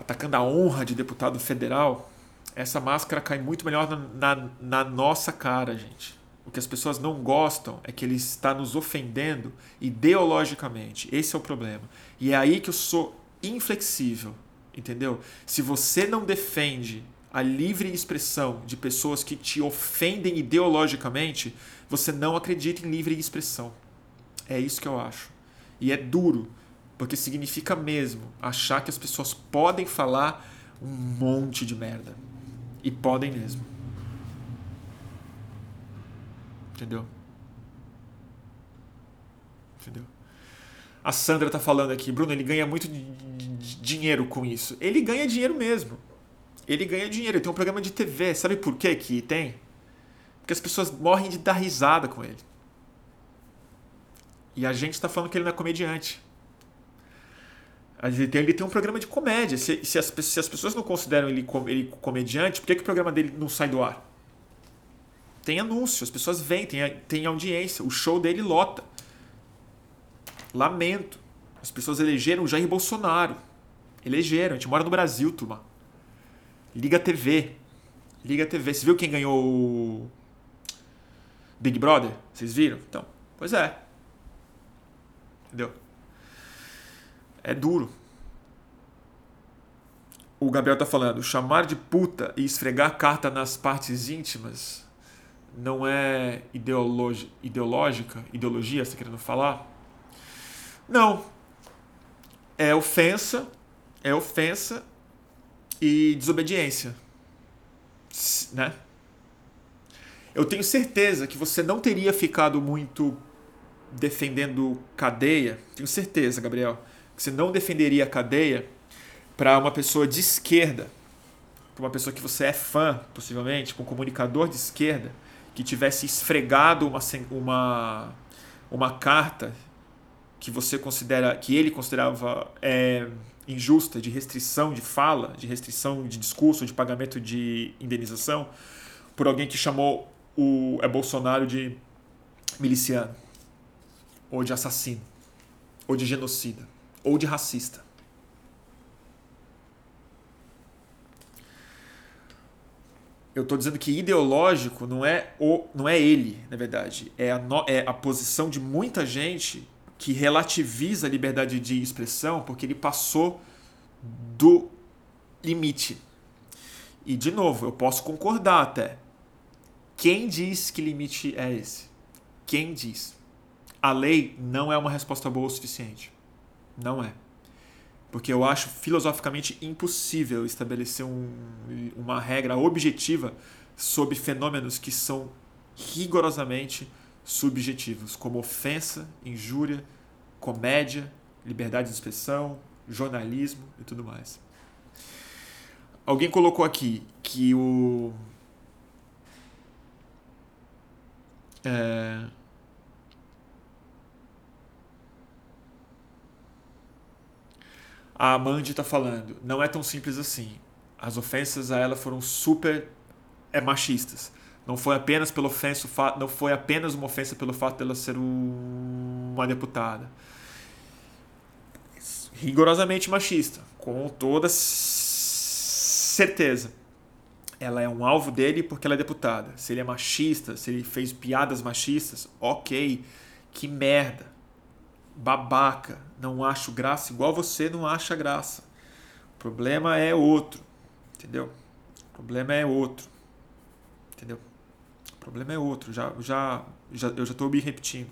A: atacando a honra de deputado federal, essa máscara cai muito melhor na, na, na nossa cara, gente. O que as pessoas não gostam é que ele está nos ofendendo ideologicamente. Esse é o problema. E é aí que eu sou inflexível, entendeu? Se você não defende a livre expressão de pessoas que te ofendem ideologicamente, você não acredita em livre expressão. É isso que eu acho. E é duro, porque significa mesmo achar que as pessoas podem falar um monte de merda. E podem mesmo. Entendeu? A Sandra tá falando aqui, Bruno, ele ganha muito dinheiro com isso. Ele ganha dinheiro mesmo. Ele ganha dinheiro, ele tem um programa de TV. Sabe por quê que tem? Porque as pessoas morrem de dar risada com ele. E a gente está falando que ele não é comediante. Ele tem, ele tem um programa de comédia. Se, se, as, se as pessoas não consideram ele, ele comediante, por que, que o programa dele não sai do ar? Tem anúncio, as pessoas vêm, tem, tem audiência, o show dele lota. Lamento. As pessoas elegeram o Jair Bolsonaro. Elegeram, a gente mora no Brasil, turma. Liga TV. Liga TV. Você viu quem ganhou o Big Brother? Vocês viram? Então, pois é. Entendeu? é duro. O Gabriel tá falando, chamar de puta e esfregar carta nas partes íntimas não é ideologi ideológica, ideologia, você tá querendo falar? Não. É ofensa, é ofensa e desobediência, né? Eu tenho certeza que você não teria ficado muito defendendo cadeia. Tenho certeza, Gabriel você não defenderia a cadeia para uma pessoa de esquerda, para uma pessoa que você é fã, possivelmente, um comunicador de esquerda, que tivesse esfregado uma, uma, uma carta que você considera, que ele considerava é, injusta, de restrição de fala, de restrição de discurso, de pagamento de indenização, por alguém que chamou o é Bolsonaro de miliciano, ou de assassino, ou de genocida ou de racista. Eu estou dizendo que ideológico não é o, não é ele, na verdade, é a, no, é a posição de muita gente que relativiza a liberdade de expressão porque ele passou do limite. E de novo, eu posso concordar até. Quem diz que limite é esse? Quem diz? A lei não é uma resposta boa o suficiente. Não é. Porque eu acho filosoficamente impossível estabelecer um, uma regra objetiva sobre fenômenos que são rigorosamente subjetivos, como ofensa, injúria, comédia, liberdade de expressão, jornalismo e tudo mais. Alguém colocou aqui que o. É, a Mandy está falando, não é tão simples assim. As ofensas a ela foram super é, machistas. Não foi apenas pelo ofenso, não foi apenas uma ofensa pelo fato dela ser uma deputada. Rigorosamente machista, com toda certeza. Ela é um alvo dele porque ela é deputada. Se ele é machista, se ele fez piadas machistas, ok, que merda babaca, não acho graça igual você não acha graça. O problema é outro, entendeu? O problema é outro, entendeu? O problema é outro. Já, já, já, eu já estou me repetindo.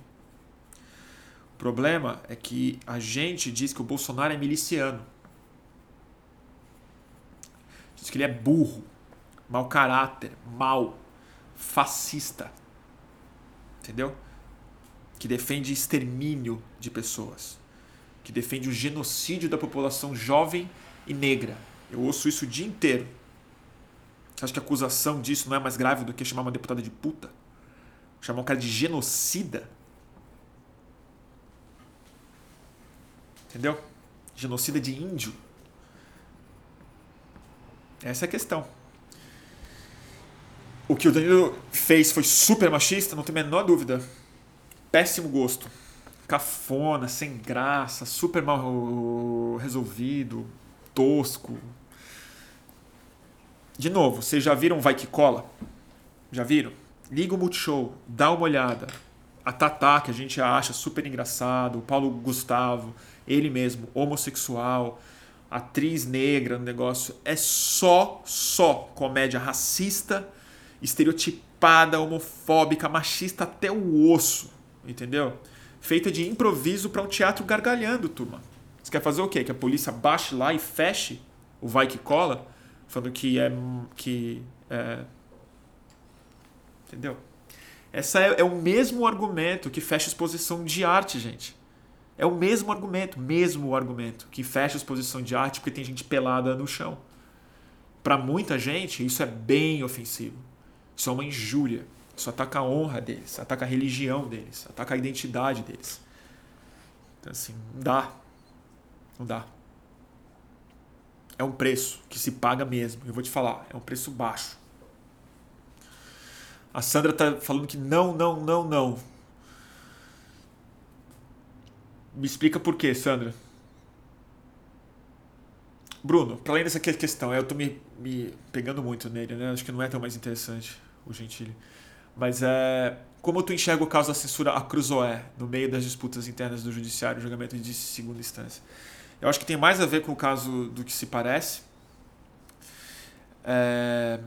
A: O problema é que a gente diz que o Bolsonaro é miliciano. Diz que ele é burro, mau caráter, mau, fascista. Entendeu? Que defende extermínio de pessoas. Que defende o genocídio da população jovem e negra. Eu ouço isso o dia inteiro. Você acha que a acusação disso não é mais grave do que chamar uma deputada de puta? Chamar um cara de genocida? Entendeu? Genocida de índio. Essa é a questão. O que o Danilo fez foi super machista, não tem a menor dúvida. Péssimo gosto. Cafona, sem graça, super mal resolvido, tosco. De novo, vocês já viram Vai Que Cola? Já viram? Liga o Multishow, dá uma olhada. A Tatá, que a gente acha super engraçado, o Paulo Gustavo, ele mesmo, homossexual, atriz negra no negócio, é só, só comédia racista, estereotipada, homofóbica, machista até o osso, entendeu? Feita de improviso para um teatro gargalhando, turma. Você quer fazer o quê? Que a polícia baixe lá e feche o vai que cola, falando que é que é... entendeu? Essa é, é o mesmo argumento que fecha exposição de arte, gente. É o mesmo argumento, mesmo argumento que fecha exposição de arte porque tem gente pelada no chão. Para muita gente, isso é bem ofensivo. Isso é uma injúria. Isso ataca a honra deles, ataca a religião deles, ataca a identidade deles. Então, assim, não dá. Não dá. É um preço que se paga mesmo. Eu vou te falar, é um preço baixo. A Sandra tá falando que não, não, não, não. Me explica por quê, Sandra. Bruno, para além dessa questão, eu tô me, me pegando muito nele, né? Acho que não é tão mais interessante o Gentili. Mas é como tu enxerga o caso da censura a Cruzoé no meio das disputas internas do judiciário, julgamento de segunda instância? Eu acho que tem mais a ver com o caso do que se parece. É...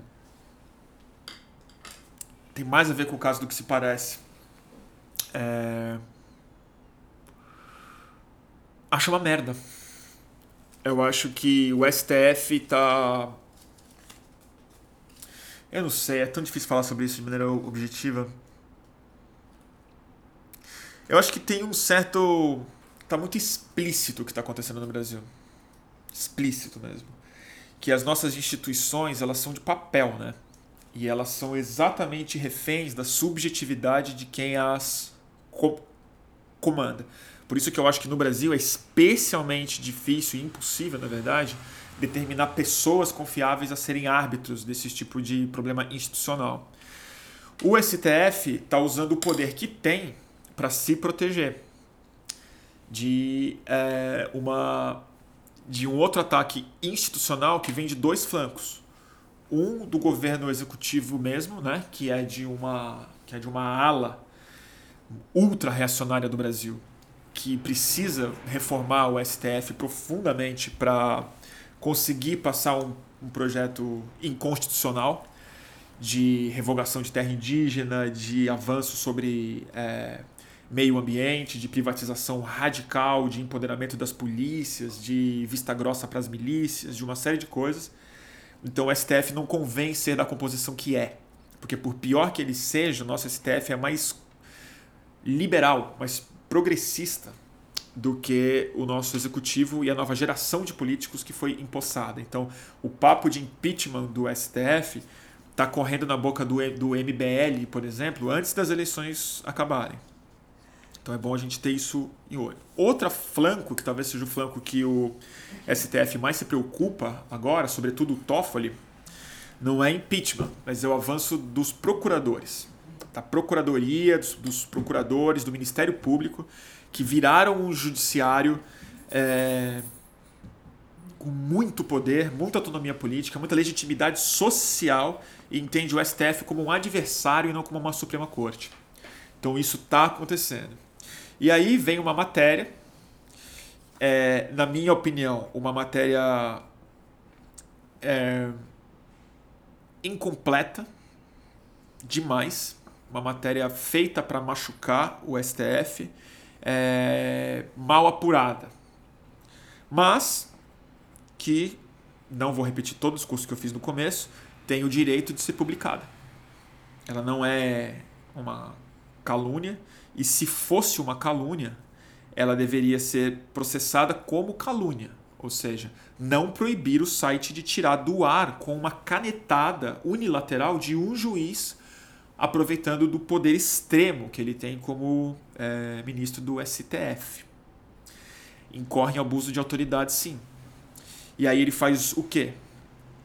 A: Tem mais a ver com o caso do que se parece. É... Acho uma merda. Eu acho que o STF tá. Eu não sei, é tão difícil falar sobre isso de maneira objetiva. Eu acho que tem um certo tá muito explícito o que está acontecendo no Brasil. Explícito mesmo. Que as nossas instituições, elas são de papel, né? E elas são exatamente reféns da subjetividade de quem as co comanda. Por isso que eu acho que no Brasil é especialmente difícil e impossível, na verdade, determinar pessoas confiáveis a serem árbitros desse tipo de problema institucional. O STF está usando o poder que tem para se proteger de é, uma de um outro ataque institucional que vem de dois flancos. Um do governo executivo mesmo, né, que é de uma que é de uma ala ultra reacionária do Brasil, que precisa reformar o STF profundamente para conseguir passar um, um projeto inconstitucional de revogação de terra indígena, de avanço sobre é, meio ambiente, de privatização radical, de empoderamento das polícias, de vista grossa para as milícias, de uma série de coisas. Então o STF não convém ser da composição que é. Porque por pior que ele seja, o nosso STF é mais liberal, mais progressista do que o nosso executivo e a nova geração de políticos que foi empossada. Então, o papo de impeachment do STF está correndo na boca do, do MBL, por exemplo, antes das eleições acabarem. Então é bom a gente ter isso em olho. Outra flanco, que talvez seja o flanco que o STF mais se preocupa agora, sobretudo o Toffoli, não é impeachment, mas é o avanço dos procuradores. Da procuradoria, dos, dos procuradores, do Ministério Público, que viraram um judiciário é, com muito poder, muita autonomia política, muita legitimidade social e entende o STF como um adversário e não como uma Suprema Corte. Então isso está acontecendo. E aí vem uma matéria, é, na minha opinião, uma matéria é, incompleta, demais, uma matéria feita para machucar o STF, é, mal apurada. Mas que, não vou repetir todo o discurso que eu fiz no começo, tem o direito de ser publicada. Ela não é uma calúnia, e se fosse uma calúnia, ela deveria ser processada como calúnia, ou seja, não proibir o site de tirar do ar com uma canetada unilateral de um juiz, aproveitando do poder extremo que ele tem como é, ministro do STF. Incorre em abuso de autoridade, sim. E aí ele faz o quê?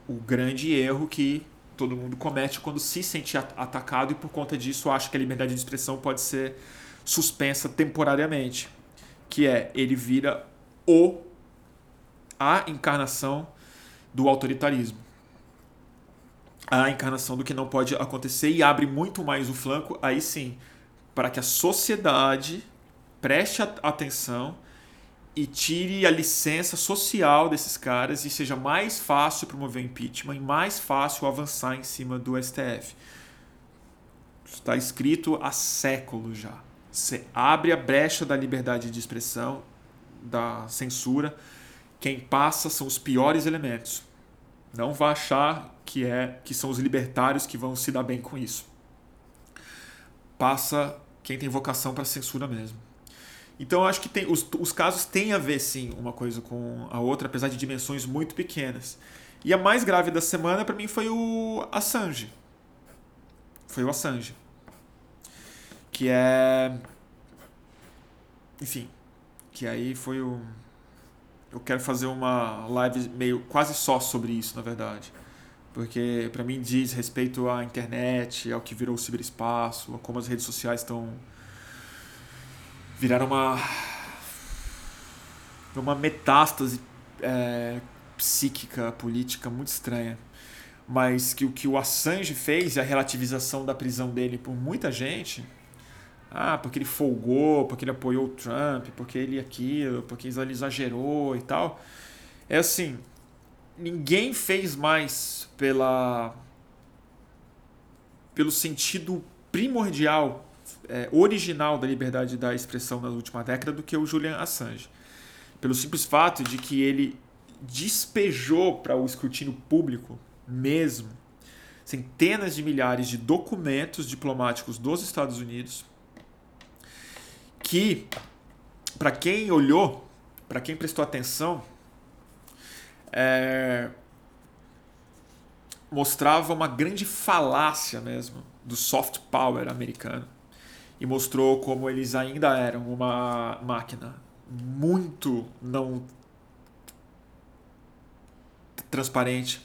A: O grande erro que todo mundo comete quando se sente atacado e por conta disso acha que a liberdade de expressão pode ser suspensa temporariamente, que é ele vira o a encarnação do autoritarismo. A encarnação do que não pode acontecer e abre muito mais o flanco, aí sim, para que a sociedade preste atenção e tire a licença social desses caras e seja mais fácil promover impeachment e mais fácil avançar em cima do STF. Está escrito há séculos já. Você abre a brecha da liberdade de expressão, da censura. Quem passa são os piores elementos. Não vá achar que é que são os libertários que vão se dar bem com isso. Passa quem tem vocação para censura mesmo. Então eu acho que tem, os, os casos têm a ver sim uma coisa com a outra, apesar de dimensões muito pequenas. E a mais grave da semana para mim foi o Assange. Foi o Assange que é enfim, que aí foi o eu quero fazer uma live meio quase só sobre isso, na verdade. Porque para mim diz respeito à internet, ao que virou o ciberespaço, a como as redes sociais estão viraram uma uma metástase é, psíquica, política muito estranha. Mas que o que o Assange fez a relativização da prisão dele por muita gente ah, porque ele folgou, porque ele apoiou o Trump, porque ele aquilo, porque ele exagerou e tal. É assim, ninguém fez mais pela pelo sentido primordial, é, original da liberdade da expressão na última década do que o Julian Assange. Pelo simples fato de que ele despejou para o escrutínio público mesmo centenas de milhares de documentos diplomáticos dos Estados Unidos que, para quem olhou, para quem prestou atenção, é, mostrava uma grande falácia mesmo do soft power americano e mostrou como eles ainda eram uma máquina muito não transparente,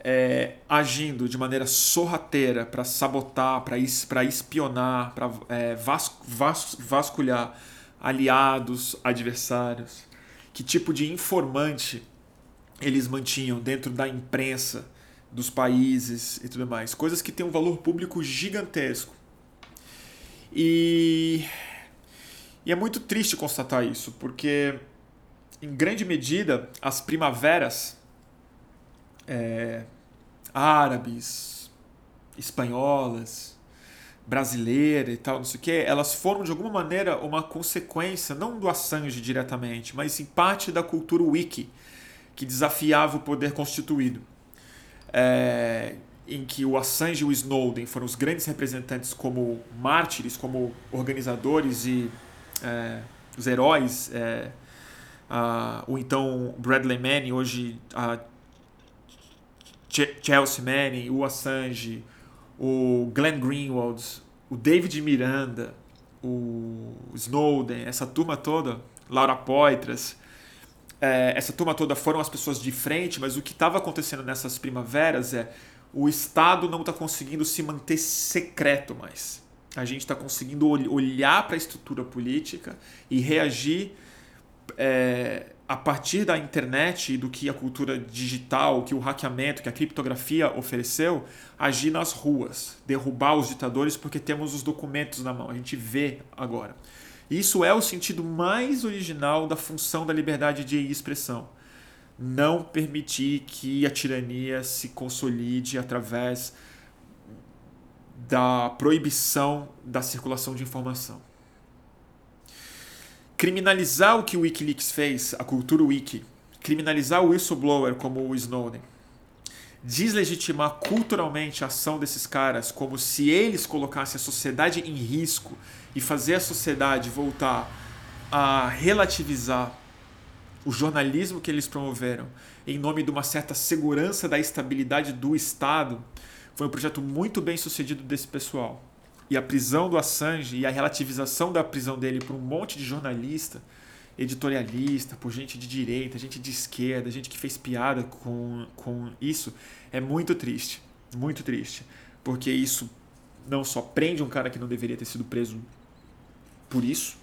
A: é, agindo de maneira sorrateira para sabotar, para espionar, para é, vas, vas, vasculhar aliados, adversários, que tipo de informante eles mantinham dentro da imprensa dos países e tudo mais, coisas que têm um valor público gigantesco. E, e é muito triste constatar isso, porque em grande medida as primaveras é, árabes, espanholas, brasileira e tal, não sei o que, elas foram de alguma maneira uma consequência, não do Assange diretamente, mas em parte da cultura wiki, que desafiava o poder constituído. É, em que o Assange e o Snowden foram os grandes representantes como mártires, como organizadores e é, os heróis. É, a, o então Bradley Manning, hoje Chelsea Manning, o Assange, o Glenn Greenwald, o David Miranda, o Snowden, essa turma toda, Laura Poitras, é, essa turma toda foram as pessoas de frente, mas o que estava acontecendo nessas primaveras é o Estado não está conseguindo se manter secreto mais. A gente está conseguindo olhar para a estrutura política e reagir é, a partir da internet e do que a cultura digital, que o hackeamento, que a criptografia ofereceu, agir nas ruas, derrubar os ditadores porque temos os documentos na mão, a gente vê agora. Isso é o sentido mais original da função da liberdade de expressão. Não permitir que a tirania se consolide através da proibição da circulação de informação. Criminalizar o que o Wikileaks fez, a cultura wiki, criminalizar o whistleblower como o Snowden, deslegitimar culturalmente a ação desses caras como se eles colocassem a sociedade em risco e fazer a sociedade voltar a relativizar o jornalismo que eles promoveram em nome de uma certa segurança da estabilidade do Estado foi um projeto muito bem sucedido desse pessoal. E a prisão do Assange e a relativização da prisão dele por um monte de jornalista, editorialista, por gente de direita, gente de esquerda, gente que fez piada com, com isso, é muito triste. Muito triste. Porque isso não só prende um cara que não deveria ter sido preso por isso,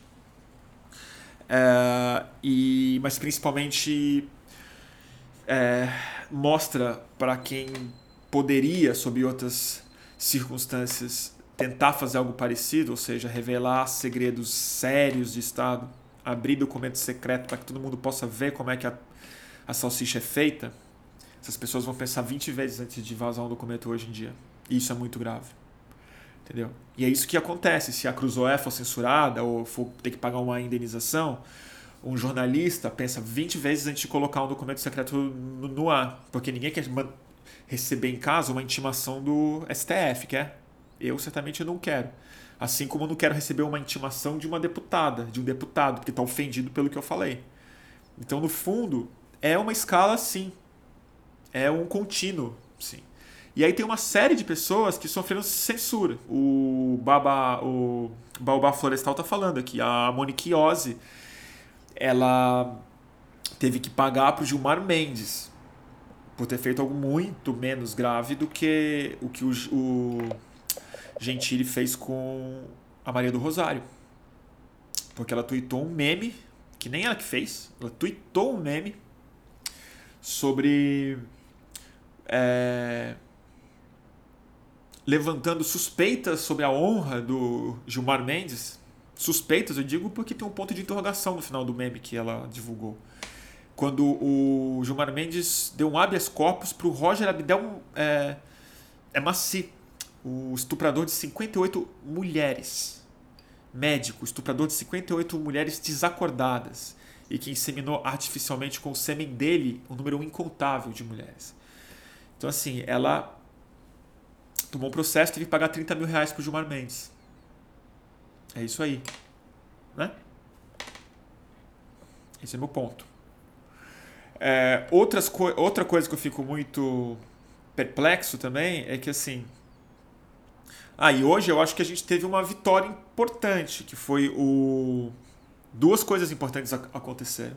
A: é, e, mas principalmente é, mostra para quem poderia, sob outras circunstâncias, tentar fazer algo parecido, ou seja, revelar segredos sérios de Estado, abrir documento secreto para que todo mundo possa ver como é que a, a salsicha é feita, essas pessoas vão pensar 20 vezes antes de vazar um documento hoje em dia. E isso é muito grave. Entendeu? E é isso que acontece. Se a Cruzoé for censurada ou for ter que pagar uma indenização, um jornalista pensa 20 vezes antes de colocar um documento secreto no, no ar. Porque ninguém quer receber em casa uma intimação do STF, quer? Eu certamente não quero. Assim como eu não quero receber uma intimação de uma deputada, de um deputado, porque está ofendido pelo que eu falei. Então, no fundo, é uma escala sim. É um contínuo, sim. E aí tem uma série de pessoas que sofreram censura. O Baba, o Baobá Florestal tá falando aqui. A Monique Ozzy, ela teve que pagar pro Gilmar Mendes por ter feito algo muito menos grave do que o que o, o Gentili fez com a Maria do Rosário. Porque ela tweetou um meme, que nem ela que fez, ela tweetou um meme sobre é, levantando suspeitas sobre a honra do Gilmar Mendes. Suspeitas, eu digo porque tem um ponto de interrogação no final do meme que ela divulgou. Quando o Gilmar Mendes deu um habeas corpus para o Roger Abdel é, é Maci, o estuprador de 58 mulheres. Médico, estuprador de 58 mulheres desacordadas e que inseminou artificialmente com o sêmen dele um número incontável de mulheres. Então, assim, ela tomou um processo, teve que pagar 30 mil reais pro Gilmar Mendes. É isso aí. Né? Esse é meu ponto. É, outras co outra coisa que eu fico muito perplexo também é que assim. Ah, e hoje eu acho que a gente teve uma vitória importante, que foi o. Duas coisas importantes aconteceram.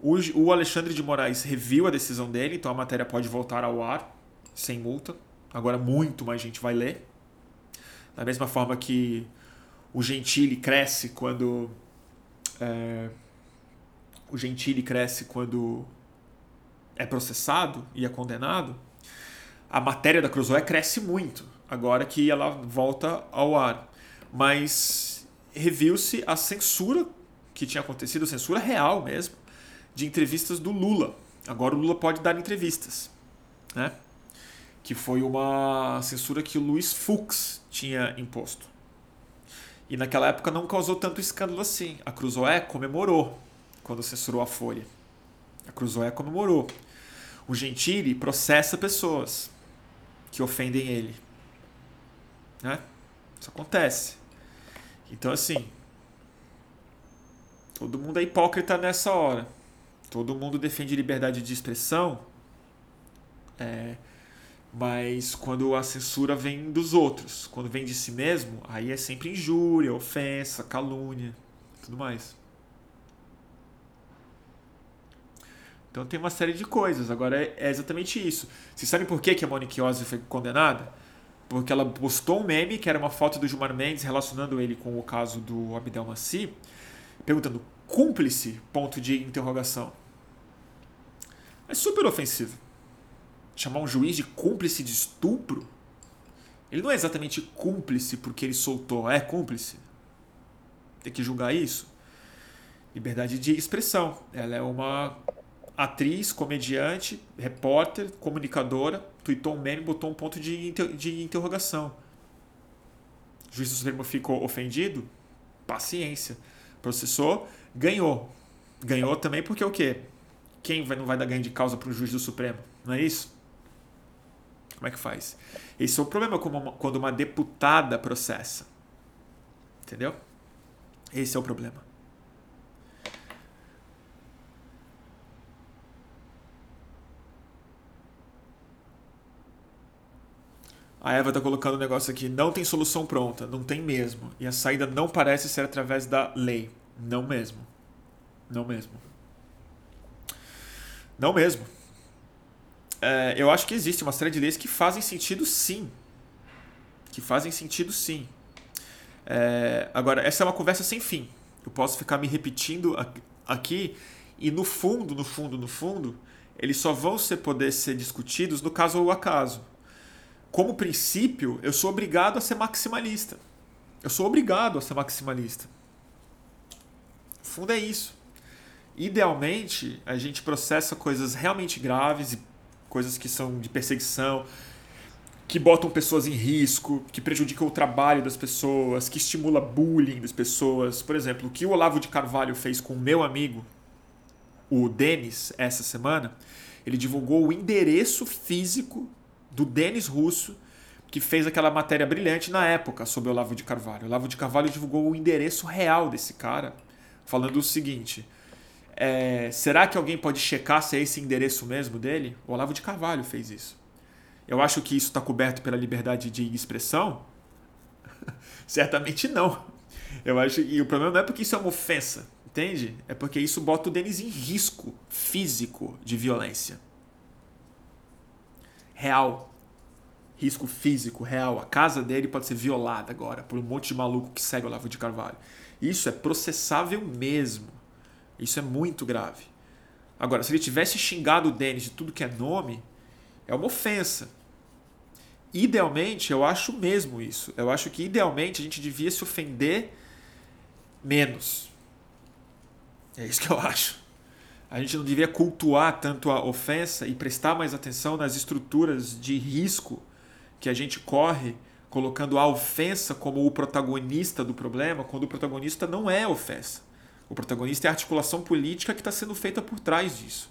A: O, o Alexandre de Moraes reviu a decisão dele, então a matéria pode voltar ao ar sem multa. Agora muito mais gente vai ler. Da mesma forma que o Gentili cresce quando. É, o Gentili cresce quando é processado e é condenado, a matéria da Cruzoé cresce muito agora que ela volta ao ar. Mas reviu-se a censura que tinha acontecido, censura real mesmo, de entrevistas do Lula. Agora o Lula pode dar entrevistas, né? Que foi uma censura que o Luiz Fux tinha imposto. E naquela época não causou tanto escândalo assim. A Cruzoé comemorou quando censurou a Folha. A Cruzoé comemorou. O Gentili processa pessoas que ofendem ele. Né? Isso acontece. Então, assim, todo mundo é hipócrita nessa hora. Todo mundo defende liberdade de expressão. É, mas quando a censura vem dos outros, quando vem de si mesmo, aí é sempre injúria, ofensa, calúnia, tudo mais. Então tem uma série de coisas. Agora é, é exatamente isso. Vocês sabem por que, que a Monique Ozzy foi condenada? Porque ela postou um meme que era uma foto do Gilmar Mendes relacionando ele com o caso do Abdel Massi, perguntando cúmplice? Ponto de interrogação. É super ofensivo chamar um juiz de cúmplice de estupro, ele não é exatamente cúmplice porque ele soltou, é cúmplice. Tem que julgar isso. Liberdade de expressão. Ela é uma atriz, comediante, repórter, comunicadora, tweetou um meme, botou um ponto de, inter de interrogação. O juiz do Supremo ficou ofendido? Paciência. Processou, ganhou. Ganhou também porque o quê? Quem vai, não vai dar ganho de causa para o juiz do Supremo? Não é isso? Como é que faz? Esse é o problema quando uma deputada processa. Entendeu? Esse é o problema. A Eva está colocando um negócio aqui. Não tem solução pronta. Não tem mesmo. E a saída não parece ser através da lei. Não mesmo. Não mesmo. Não mesmo. É, eu acho que existe uma série de leis que fazem sentido sim. Que fazem sentido sim. É, agora, essa é uma conversa sem fim. Eu posso ficar me repetindo aqui e no fundo, no fundo, no fundo, eles só vão ser, poder ser discutidos no caso ou acaso como princípio, eu sou obrigado a ser maximalista. Eu sou obrigado a ser maximalista. O fundo é isso. Idealmente, a gente processa coisas realmente graves e coisas que são de perseguição, que botam pessoas em risco, que prejudicam o trabalho das pessoas, que estimula bullying das pessoas. Por exemplo, o que o Olavo de Carvalho fez com o meu amigo, o Denis, essa semana, ele divulgou o endereço físico do Denis Russo, que fez aquela matéria brilhante na época sobre o Olavo de Carvalho. O Olavo de Carvalho divulgou o endereço real desse cara, falando o seguinte: é, será que alguém pode checar se é esse endereço mesmo dele? O Olavo de Carvalho fez isso. Eu acho que isso está coberto pela liberdade de expressão? Certamente não. Eu acho e o problema não é porque isso é uma ofensa, entende? É porque isso bota o Denis em risco físico de violência real. Risco físico real. A casa dele pode ser violada agora por um monte de maluco que segue o Olavo de Carvalho. Isso é processável mesmo. Isso é muito grave. Agora, se ele tivesse xingado o Denis de tudo que é nome, é uma ofensa. Idealmente, eu acho mesmo isso. Eu acho que idealmente a gente devia se ofender menos. É isso que eu acho a gente não deveria cultuar tanto a ofensa e prestar mais atenção nas estruturas de risco que a gente corre colocando a ofensa como o protagonista do problema, quando o protagonista não é ofensa. O protagonista é a articulação política que está sendo feita por trás disso.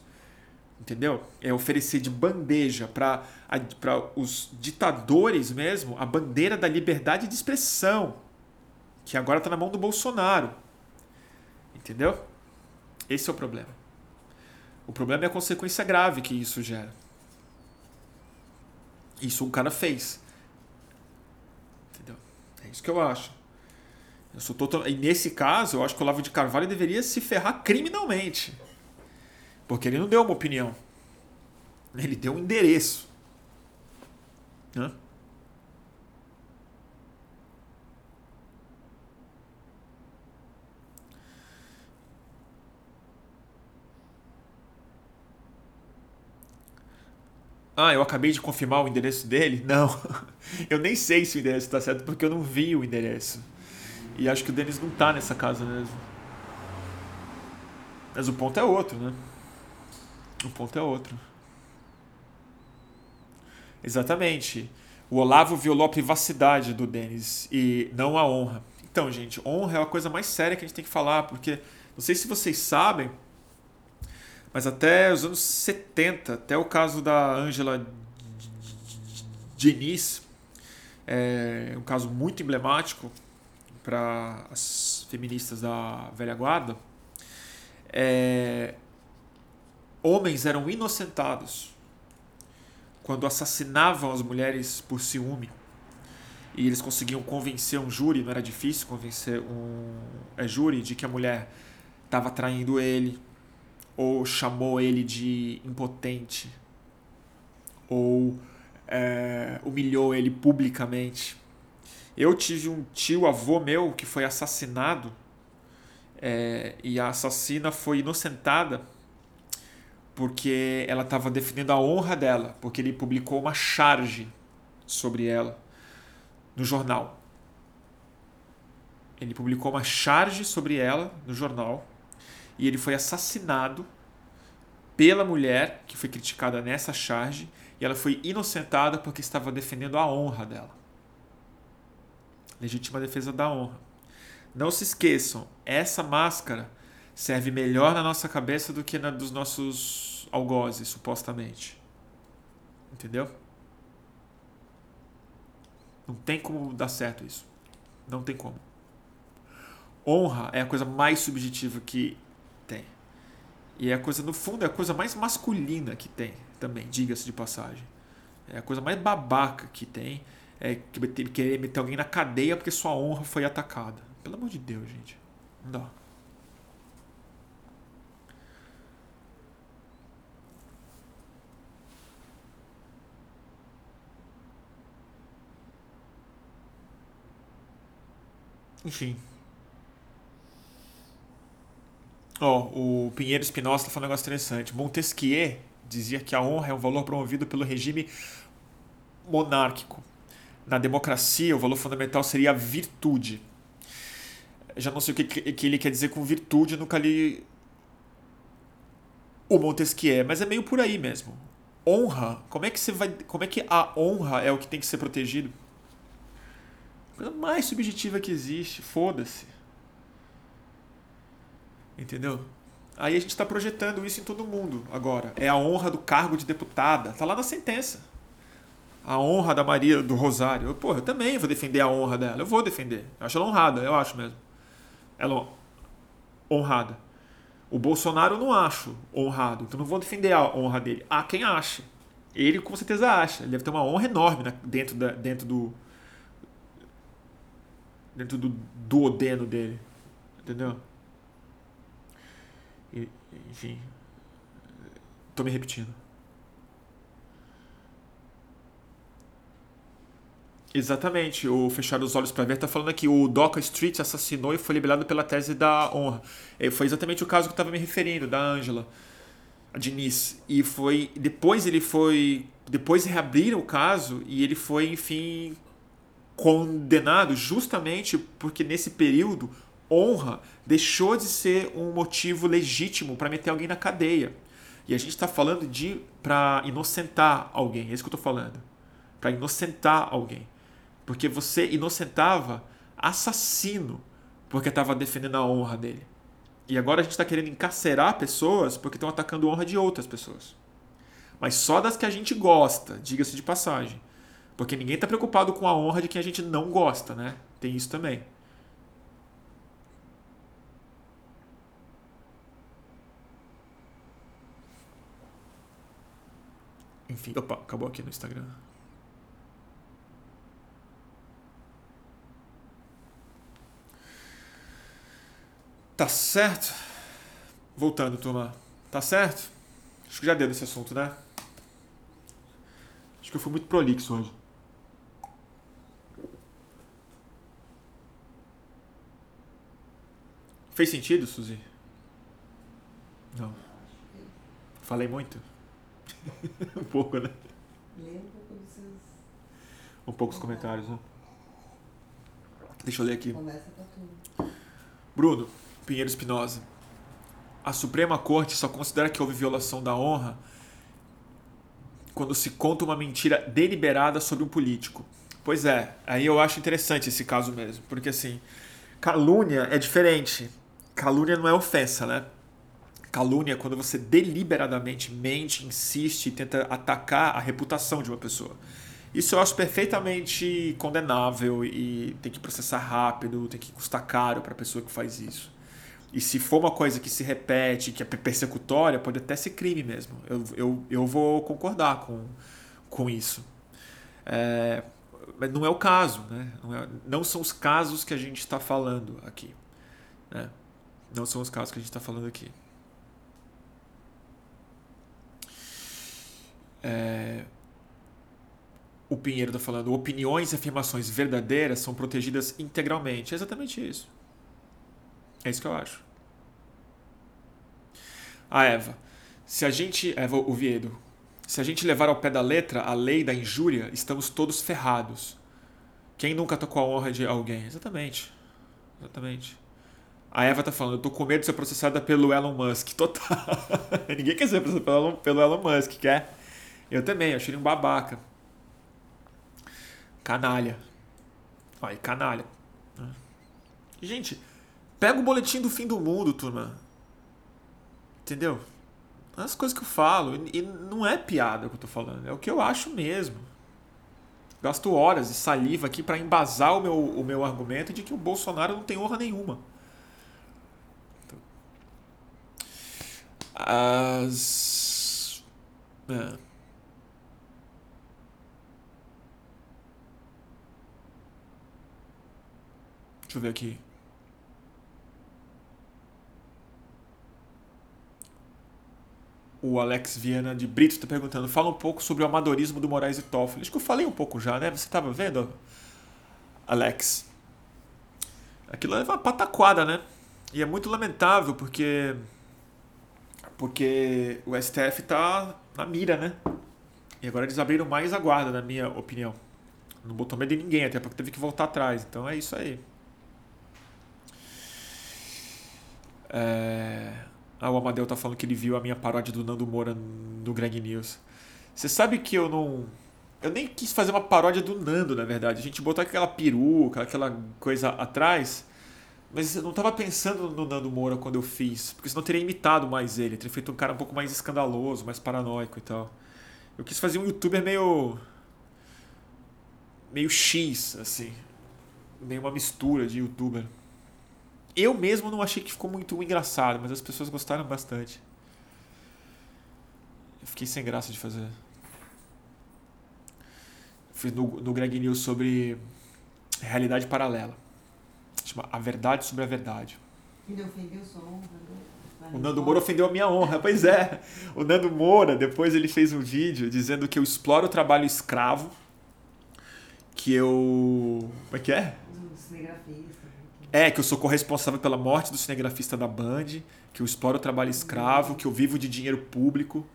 A: Entendeu? É oferecer de bandeja para os ditadores mesmo a bandeira da liberdade de expressão, que agora está na mão do Bolsonaro. Entendeu? Esse é o problema. O problema é a consequência grave que isso gera. Isso o cara fez. Entendeu? É isso que eu acho. Eu sou total... E nesse caso, eu acho que o Olavo de Carvalho deveria se ferrar criminalmente. Porque ele não deu uma opinião. Ele deu um endereço. Ah, eu acabei de confirmar o endereço dele? Não. Eu nem sei se o endereço está certo porque eu não vi o endereço. E acho que o Denis não tá nessa casa mesmo. Mas o ponto é outro, né? O ponto é outro. Exatamente. O Olavo violou a privacidade do Denis e não a honra. Então, gente, honra é a coisa mais séria que a gente tem que falar, porque não sei se vocês sabem, mas até os anos 70, até o caso da Angela Diniz, é um caso muito emblemático para as feministas da velha guarda, é, homens eram inocentados quando assassinavam as mulheres por ciúme. E eles conseguiam convencer um júri, não era difícil convencer um é, júri de que a mulher estava traindo ele, ou chamou ele de impotente, ou é, humilhou ele publicamente. Eu tive um tio avô meu que foi assassinado é, e a assassina foi inocentada porque ela estava defendendo a honra dela, porque ele publicou uma charge sobre ela no jornal. Ele publicou uma charge sobre ela no jornal e ele foi assassinado pela mulher que foi criticada nessa charge e ela foi inocentada porque estava defendendo a honra dela. Legítima defesa da honra. Não se esqueçam, essa máscara serve melhor na nossa cabeça do que na dos nossos algozes, supostamente. Entendeu? Não tem como dar certo isso. Não tem como. Honra é a coisa mais subjetiva que tem. E é a coisa, no fundo, é a coisa mais masculina que tem também, diga-se de passagem. É a coisa mais babaca que tem. É querer meter alguém na cadeia porque sua honra foi atacada. Pelo amor de Deus, gente. Não dá. Enfim. Ó, oh, o Pinheiro Espinosa falou um negócio interessante. Montesquieu dizia que a honra é um valor promovido pelo regime monárquico. Na democracia, o valor fundamental seria a virtude. Já não sei o que, que ele quer dizer com virtude, nunca li o Montesquieu, mas é meio por aí mesmo. Honra, como é que você vai, como é que a honra é o que tem que ser protegido? coisa mais subjetiva que existe, foda-se. Entendeu? Aí a gente está projetando isso em todo mundo agora. É a honra do cargo de deputada. Tá lá na sentença. A honra da Maria do Rosário. Eu, porra, eu também vou defender a honra dela. Eu vou defender. Eu acho ela honrada, eu acho mesmo. Ela honrada. O Bolsonaro eu não acho honrado, então não vou defender a honra dele. Há quem acha. Ele com certeza acha. Ele deve ter uma honra enorme dentro, da, dentro do. dentro do duodeno dele. Entendeu? enfim, tô me repetindo. Exatamente, o Fechar os Olhos para Ver tá falando aqui, o Doca Street assassinou e foi liberado pela tese da honra. E foi exatamente o caso que eu estava me referindo, da Ângela, a Diniz. E foi. Depois ele foi. Depois reabriram o caso e ele foi, enfim, condenado justamente porque nesse período honra deixou de ser um motivo legítimo para meter alguém na cadeia. E a gente está falando de para inocentar alguém, é isso que eu estou falando. Para inocentar alguém. Porque você inocentava assassino porque estava defendendo a honra dele. E agora a gente está querendo encarcerar pessoas porque estão atacando a honra de outras pessoas. Mas só das que a gente gosta, diga-se de passagem. Porque ninguém está preocupado com a honra de quem a gente não gosta, né? Tem isso também. Enfim, opa, acabou aqui no Instagram. Tá certo? Voltando, turma. Tá certo? Acho que já deu nesse assunto, né? Acho que eu fui muito prolixo hoje. Fez sentido, Suzy? Não. Falei muito? um pouco, né? Lê um pouco dos seus. Um pouco os comentários, né? Deixa eu ler aqui. Começa pra tudo. Bruno Pinheiro Espinosa. A Suprema Corte só considera que houve violação da honra quando se conta uma mentira deliberada sobre um político. Pois é, aí eu acho interessante esse caso mesmo, porque assim, calúnia é diferente. Calúnia não é ofensa, né? Calúnia é quando você deliberadamente mente, insiste e tenta atacar a reputação de uma pessoa. Isso eu acho perfeitamente condenável e tem que processar rápido, tem que custar caro para a pessoa que faz isso. E se for uma coisa que se repete, que é persecutória, pode até ser crime mesmo. Eu, eu, eu vou concordar com, com isso. É, mas não é o caso, né? Não, é, não são os casos que a gente está falando aqui. Né? Não são os casos que a gente está falando aqui. É, o Pinheiro está falando, opiniões e afirmações verdadeiras são protegidas integralmente. É exatamente isso. É isso que eu acho. A Eva, se a gente. Eva Oviedo, se a gente levar ao pé da letra a lei da injúria, estamos todos ferrados. Quem nunca tocou a honra de alguém? Exatamente. Exatamente. A Eva tá falando, eu tô com medo de ser processada pelo Elon Musk. Total. Ninguém quer ser processado pelo, pelo Elon Musk, quer? Eu também, achei ele um babaca. Canalha. Ai, canalha. Gente, pega o boletim do fim do mundo, turma. Entendeu? As coisas que eu falo. E não é piada que eu tô falando. É o que eu acho mesmo. Gasto horas de saliva aqui para embasar o meu, o meu argumento de que o Bolsonaro não tem honra nenhuma. As. É. Deixa eu ver aqui. O Alex Viana de Brito está perguntando: fala um pouco sobre o amadorismo do Moraes e Toffoli. Acho que eu falei um pouco já, né? Você estava vendo, Alex? Aquilo é uma pataquada, né? E é muito lamentável porque porque o STF está na mira, né? E agora eles abriram mais a guarda, na minha opinião. Não botou medo de ninguém, até porque teve que voltar atrás. Então é isso aí. É... Ah, o Amadeu tá falando que ele viu a minha paródia do Nando Moura no Greg News. Você sabe que eu não. Eu nem quis fazer uma paródia do Nando, na verdade. A gente botou aquela peruca, aquela coisa atrás. Mas eu não tava pensando no Nando Moura quando eu fiz. Porque senão eu teria imitado mais ele. Teria feito um cara um pouco mais escandaloso, mais paranoico e tal. Eu quis fazer um youtuber meio. meio X, assim. Meio uma mistura de youtuber. Eu mesmo não achei que ficou muito engraçado, mas as pessoas gostaram bastante. Eu fiquei sem graça de fazer. Fiz no, no Greg News sobre realidade paralela. Chama A Verdade sobre a Verdade.
B: Ele ofendeu sua honra,
A: né? O Nando Moura ofendeu a minha honra, pois é. O Nando Moura, depois ele fez um vídeo dizendo que eu exploro o trabalho escravo, que eu. Como é que é?
B: Cinegrafista.
A: É, que eu sou corresponsável pela morte do cinegrafista da Band, que eu exploro o trabalho escravo, que eu vivo de dinheiro público.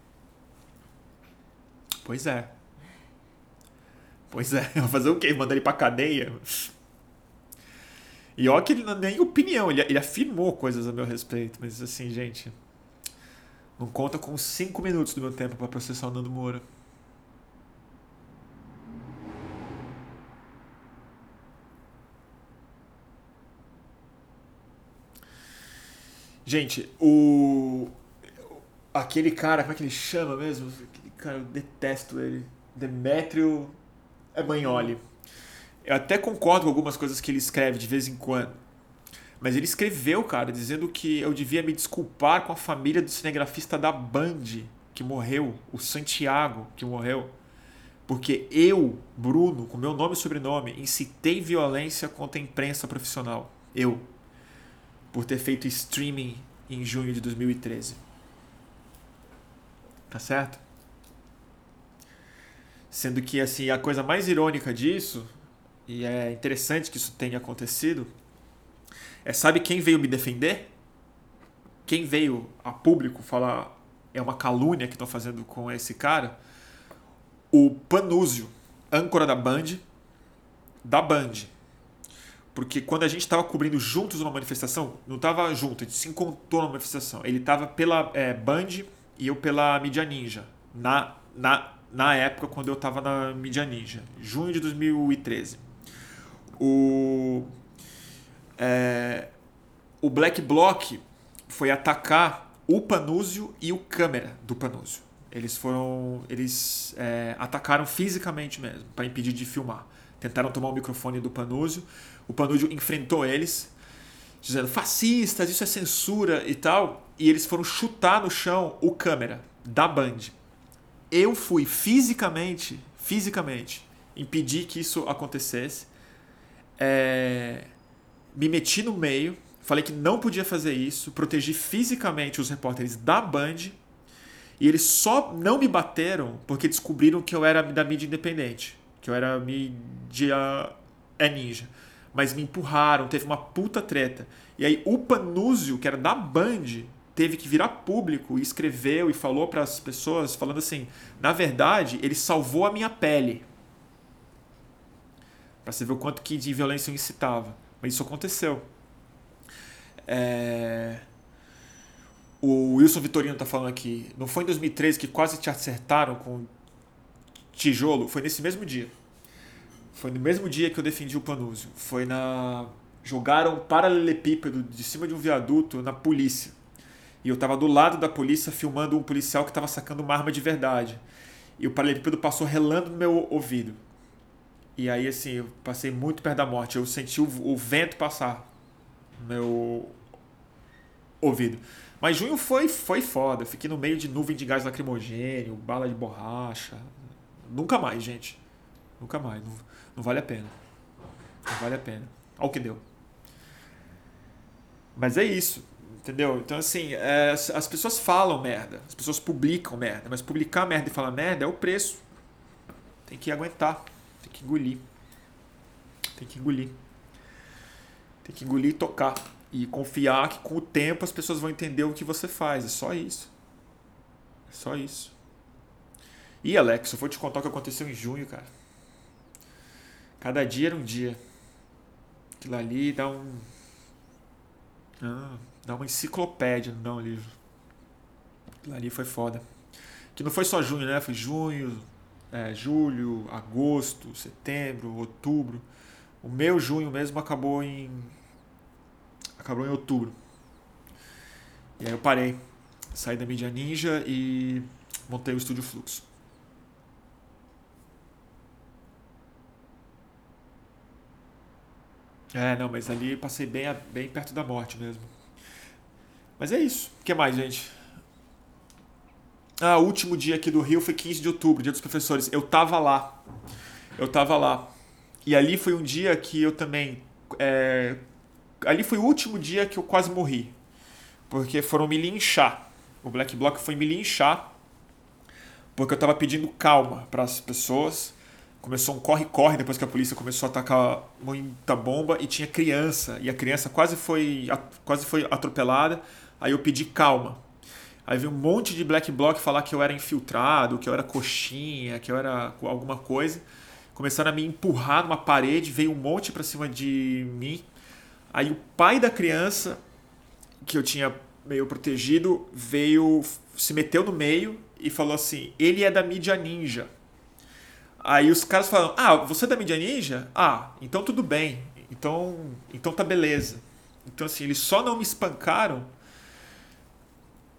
A: Pois é. Pois é, eu vou fazer o quê? Mandar ele pra cadeia? E ó que ele não nem opinião, ele, ele afirmou coisas a meu respeito, mas assim, gente, não conta com cinco minutos do meu tempo para processar o Nando Moura. Gente, o. Aquele cara, como é que ele chama mesmo? Aquele cara, eu detesto ele. Demétrio Emagnoli. Eu até concordo com algumas coisas que ele escreve de vez em quando. Mas ele escreveu, cara, dizendo que eu devia me desculpar com a família do cinegrafista da Band que morreu, o Santiago que morreu. Porque eu, Bruno, com meu nome e sobrenome, incitei violência contra a imprensa profissional. Eu por ter feito streaming em junho de 2013. Tá certo? Sendo que assim, a coisa mais irônica disso, e é interessante que isso tenha acontecido, é sabe quem veio me defender? Quem veio a público falar é uma calúnia que estão fazendo com esse cara? O Panúzio, âncora da Band, da Band, porque quando a gente estava cobrindo juntos uma manifestação, não estava junto, a gente se encontrou na manifestação. Ele estava pela é, Band e eu pela Mídia Ninja, na, na, na época quando eu estava na Mídia Ninja, junho de 2013. O, é, o Black Bloc foi atacar o Panúzio e o câmera do Panúzio. Eles foram. Eles é, atacaram fisicamente mesmo, para impedir de filmar. Tentaram tomar o microfone do Panúzio o Panúdio enfrentou eles, dizendo fascistas, isso é censura e tal, e eles foram chutar no chão o câmera da Band. Eu fui fisicamente, fisicamente, impedir que isso acontecesse. É... Me meti no meio, falei que não podia fazer isso, protegi fisicamente os repórteres da Band. E eles só não me bateram porque descobriram que eu era da mídia independente, que eu era mídia é ninja mas me empurraram, teve uma puta treta. E aí o Panúzio, que era da Band, teve que virar público e escreveu e falou para as pessoas, falando assim: na verdade, ele salvou a minha pele. Para você ver o quanto que de violência eu incitava. Mas isso aconteceu. É... O Wilson Vitorino tá falando aqui. Não foi em 2013 que quase te acertaram com tijolo? Foi nesse mesmo dia. Foi no mesmo dia que eu defendi o Panúzio. Foi na. Jogaram um paralelepípedo de cima de um viaduto na polícia. E eu tava do lado da polícia filmando um policial que tava sacando uma arma de verdade. E o paralelepípedo passou relando no meu ouvido. E aí, assim, eu passei muito perto da morte. Eu senti o, o vento passar no meu ouvido. Mas junho foi, foi foda. Fiquei no meio de nuvem de gás lacrimogênio, bala de borracha. Nunca mais, gente. Nunca mais. Não, não vale a pena. Não vale a pena. Olha o que deu. Mas é isso. Entendeu? Então, assim, é, as pessoas falam merda. As pessoas publicam merda. Mas publicar merda e falar merda é o preço. Tem que aguentar. Tem que engolir. Tem que engolir. Tem que engolir e tocar. E confiar que com o tempo as pessoas vão entender o que você faz. É só isso. É só isso. E Alex, eu vou te contar o que aconteceu em junho, cara. Cada dia era um dia. Aquilo ali dá um. Ah, dá uma enciclopédia não livro. Aquilo ali foi foda. Que não foi só junho, né? Foi junho, é, julho, agosto, setembro, outubro. O meu junho mesmo acabou em. Acabou em outubro. E aí eu parei. Saí da mídia ninja e montei o estúdio Fluxo. É, não, mas ali passei bem, bem perto da morte mesmo. Mas é isso. O que mais, gente? Ah, o último dia aqui do Rio foi 15 de outubro, dia dos professores. Eu tava lá. Eu tava lá. E ali foi um dia que eu também. É... Ali foi o último dia que eu quase morri. Porque foram me linchar. O Black Bloc foi me linchar. Porque eu tava pedindo calma para as pessoas começou um corre-corre depois que a polícia começou a atacar muita bomba e tinha criança. E a criança quase foi quase foi atropelada. Aí eu pedi calma. Aí veio um monte de black bloc falar que eu era infiltrado que eu era coxinha que eu era alguma coisa. Começaram a me empurrar numa parede veio um monte para cima de mim. Aí o pai da criança que eu tinha meio protegido veio se meteu no meio e falou assim ele é da mídia ninja Aí os caras falam: Ah, você é da mídia ninja? Ah, então tudo bem. Então, então tá beleza. Então, assim, eles só não me espancaram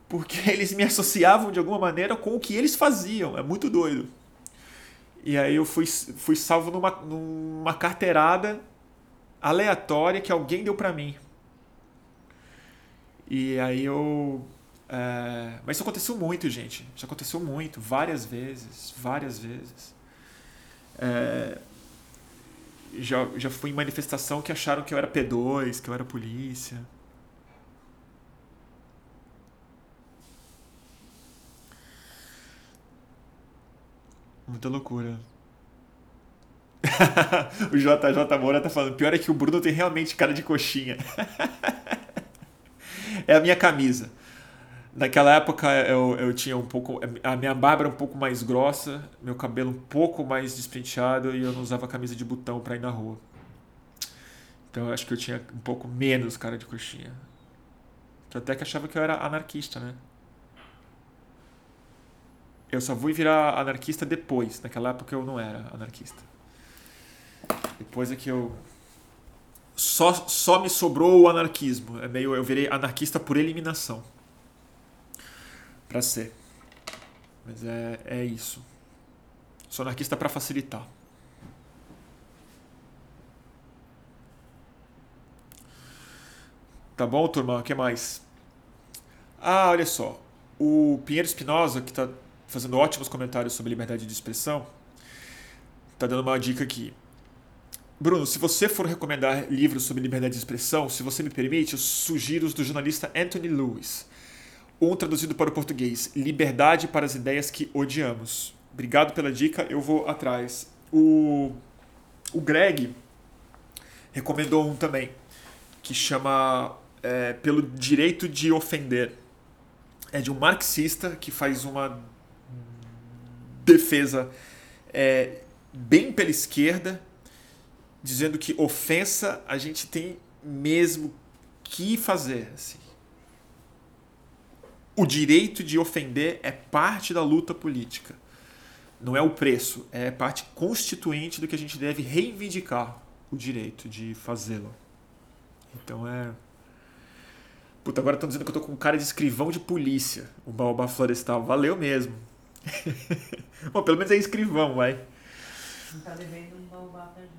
A: porque eles me associavam de alguma maneira com o que eles faziam. É muito doido. E aí eu fui, fui salvo numa, numa carteirada aleatória que alguém deu para mim. E aí eu. É... Mas isso aconteceu muito, gente. Isso aconteceu muito, várias vezes, várias vezes. É, já, já fui em manifestação que acharam que eu era P2, que eu era polícia. Muita loucura. o JJ Moura tá falando. Pior é que o Bruno tem realmente cara de coxinha. é a minha camisa. Naquela época eu, eu tinha um pouco. A minha barba era um pouco mais grossa, meu cabelo um pouco mais despenteado e eu não usava camisa de botão para ir na rua. Então eu acho que eu tinha um pouco menos cara de coxinha. Eu até que achava que eu era anarquista, né? Eu só fui virar anarquista depois. Naquela época eu não era anarquista. Depois é que eu. Só, só me sobrou o anarquismo. É meio, eu virei anarquista por eliminação para ser. Mas é, é isso. Sou anarquista para facilitar. Tá bom, turma? O que mais? Ah, olha só. O Pinheiro Espinosa, que está fazendo ótimos comentários sobre liberdade de expressão, está dando uma dica aqui. Bruno, se você for recomendar livros sobre liberdade de expressão, se você me permite, eu sugiro os do jornalista Anthony Lewis. Um traduzido para o português: Liberdade para as ideias que odiamos. Obrigado pela dica, eu vou atrás. O, o Greg recomendou um também, que chama é, Pelo Direito de Ofender. É de um marxista que faz uma defesa é, bem pela esquerda, dizendo que ofensa a gente tem mesmo que fazer. Assim o direito de ofender é parte da luta política. não é o preço, é parte constituinte do que a gente deve reivindicar o direito de fazê-lo. Então é. Puta, agora estão dizendo que eu tô com cara de escrivão de polícia, o baobá florestal. Valeu mesmo. Bom, pelo menos é escrivão, vai.
B: Não tá devendo um baobá pra gente.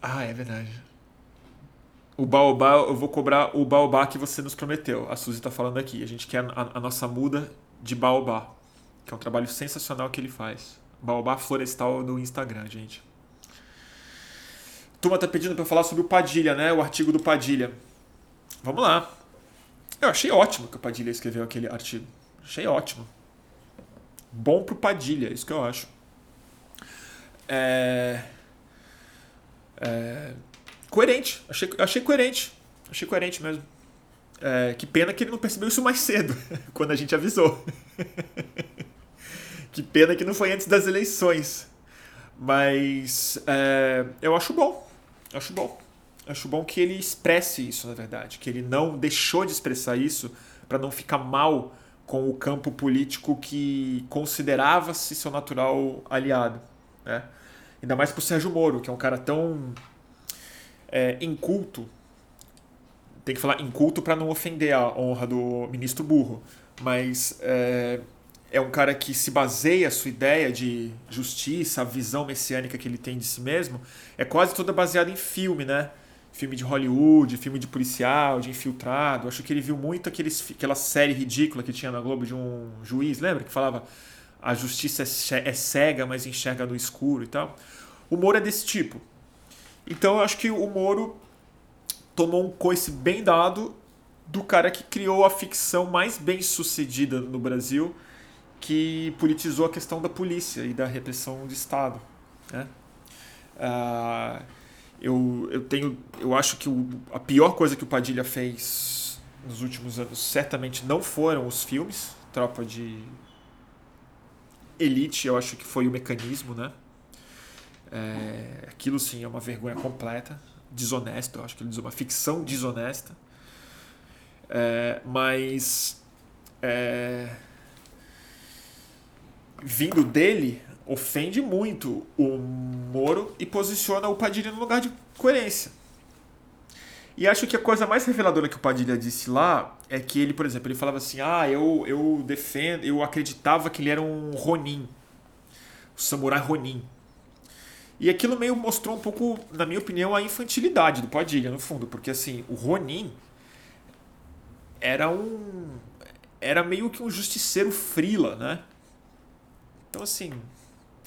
A: Ah, é verdade. O baobá, eu vou cobrar o baobá que você nos prometeu. A Suzy tá falando aqui. A gente quer a, a nossa muda de baobá, que é um trabalho sensacional que ele faz. Baobá Florestal no Instagram, gente. Turma tá pedindo para falar sobre o Padilha, né? O artigo do Padilha. Vamos lá. Eu achei ótimo que o Padilha escreveu aquele artigo. Achei ótimo. Bom pro Padilha, isso que eu acho. É... É... Coerente. Achei, achei coerente. Achei coerente mesmo. É, que pena que ele não percebeu isso mais cedo, quando a gente avisou. que pena que não foi antes das eleições. Mas é, eu acho bom. Acho bom. Acho bom que ele expresse isso, na verdade. Que ele não deixou de expressar isso para não ficar mal com o campo político que considerava-se seu natural aliado. Né? Ainda mais pro Sérgio Moro, que é um cara tão é, inculto tem que falar inculto para não ofender a honra do ministro burro, mas é, é um cara que se baseia a sua ideia de justiça, a visão messiânica que ele tem de si mesmo, é quase toda baseada em filme, né? Filme de Hollywood, filme de policial, de infiltrado. Acho que ele viu muito aqueles, aquela série ridícula que tinha na Globo de um juiz, lembra? Que falava a justiça é, é cega, mas enxerga no escuro e tal. O Moro é desse tipo. Então eu acho que o Moro tomou um coice bem dado do cara que criou a ficção mais bem sucedida no Brasil, que politizou a questão da polícia e da repressão do Estado. Né? Uh, eu, eu tenho eu acho que o, a pior coisa que o Padilha fez nos últimos anos certamente não foram os filmes Tropa de Elite eu acho que foi o mecanismo né é, aquilo sim é uma vergonha completa desonesto, eu acho que ele diz uma ficção desonesta. É, mas é, vindo dele ofende muito o Moro e posiciona o Padilha no lugar de coerência. E acho que a coisa mais reveladora que o Padilha disse lá é que ele, por exemplo, ele falava assim: "Ah, eu eu defendo, eu acreditava que ele era um Ronin, o samurai Ronin". E aquilo meio mostrou um pouco, na minha opinião, a infantilidade do Padilha, no fundo, porque assim, o Ronin era um era meio que um justiceiro frila, né? Então assim,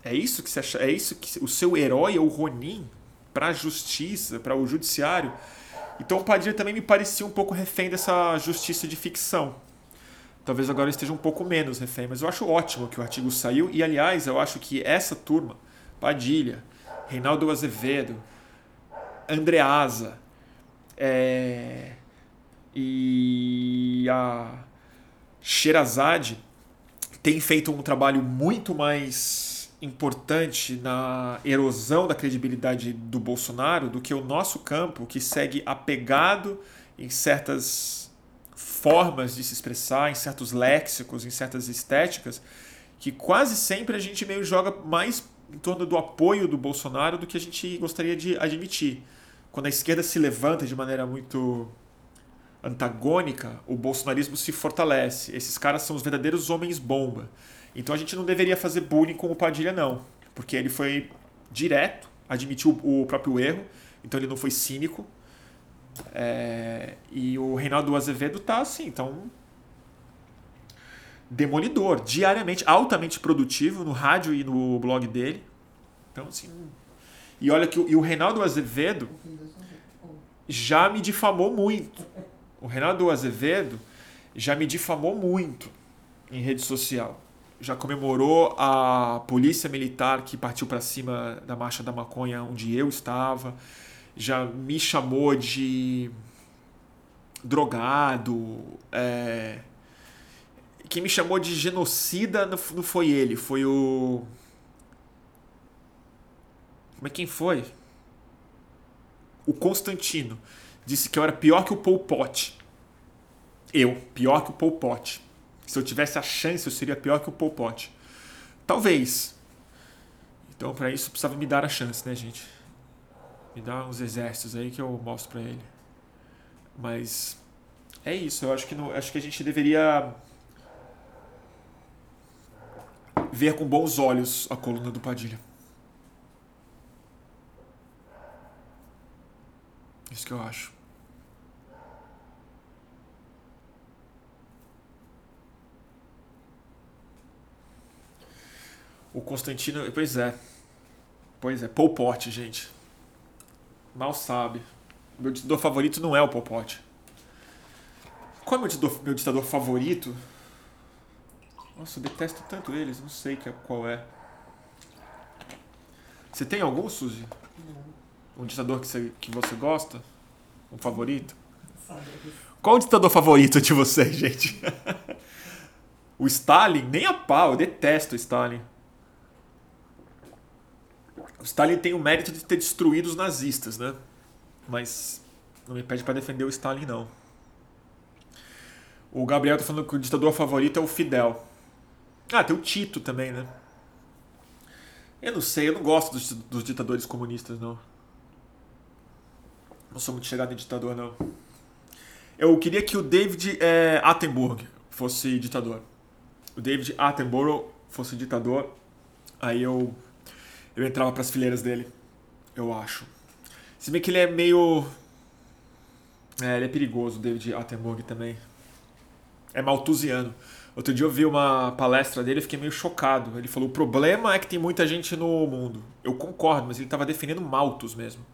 A: é isso que você acha, é isso que o seu herói é o Ronin para a justiça, para o judiciário. Então o Padilha também me parecia um pouco refém dessa justiça de ficção. Talvez agora esteja um pouco menos refém, mas eu acho ótimo que o artigo saiu e aliás, eu acho que essa turma, Padilha, Reinaldo Azevedo, Andreasa é, e a Sherazade tem feito um trabalho muito mais importante na erosão da credibilidade do Bolsonaro do que o nosso campo, que segue apegado em certas formas de se expressar, em certos léxicos, em certas estéticas, que quase sempre a gente meio joga mais em torno do apoio do Bolsonaro do que a gente gostaria de admitir. Quando a esquerda se levanta de maneira muito antagônica, o bolsonarismo se fortalece. Esses caras são os verdadeiros homens bomba. Então a gente não deveria fazer bullying com o Padilha, não. Porque ele foi direto, admitiu o próprio erro, então ele não foi cínico. É... e o Reinaldo Azevedo tá assim, então demolidor, diariamente, altamente produtivo no rádio e no blog dele. Então, assim. E olha que e o Reinaldo Azevedo já me difamou muito. O Reinaldo Azevedo já me difamou muito em rede social. Já comemorou a polícia militar que partiu para cima da marcha da maconha onde eu estava. Já me chamou de drogado. É, quem me chamou de genocida não foi ele, foi o. É quem foi? O Constantino. Disse que eu era pior que o Pol Pot. Eu, pior que o Pol Pot. Se eu tivesse a chance, eu seria pior que o Pol Pot. Talvez. Então, para isso, precisava me dar a chance, né, gente? Me dar uns exércitos aí que eu mostro para ele. Mas é isso. Eu acho que, não, acho que a gente deveria ver com bons olhos a coluna do Padilha. Isso que eu acho. O Constantino. Pois é. Pois é. Pol Pot, gente. Mal sabe. Meu ditador favorito não é o Pol Pot. Qual é meu ditador, meu ditador favorito? Nossa, eu detesto tanto eles, não sei qual é. Você tem algum, Suzy? Um ditador que você, que você gosta? Um favorito? Qual o ditador favorito de vocês, gente? o Stalin? Nem a pau, eu detesto o Stalin. O Stalin tem o mérito de ter destruído os nazistas, né? Mas não me pede para defender o Stalin, não. O Gabriel tá falando que o ditador favorito é o Fidel. Ah, tem o Tito também, né? Eu não sei, eu não gosto dos, dos ditadores comunistas, não. Não sou muito chegado em ditador, não. Eu queria que o David é, Attenborough fosse ditador. O David Attenborough fosse ditador. Aí eu eu entrava para as fileiras dele, eu acho. Se bem que ele é meio. É, ele é perigoso, o David Attenborough também. É maltusiano. Outro dia eu vi uma palestra dele e fiquei meio chocado. Ele falou: o problema é que tem muita gente no mundo. Eu concordo, mas ele estava defendendo Malthus mesmo.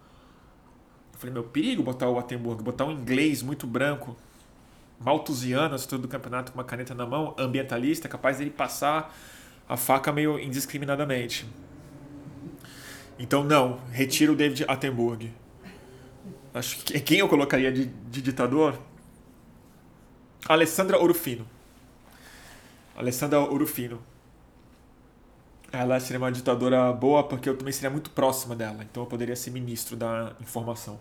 A: Eu falei: meu, perigo botar o Attenborough, botar um inglês muito branco, maltusiano, assistente do campeonato com uma caneta na mão, ambientalista, capaz dele passar a faca meio indiscriminadamente. Então, não, retiro o David Attenborough. Acho que quem eu colocaria de, de ditador? Alessandra Orufino. Alessandra Orufino. Ela seria uma ditadora boa porque eu também seria muito próxima dela. Então eu poderia ser ministro da informação.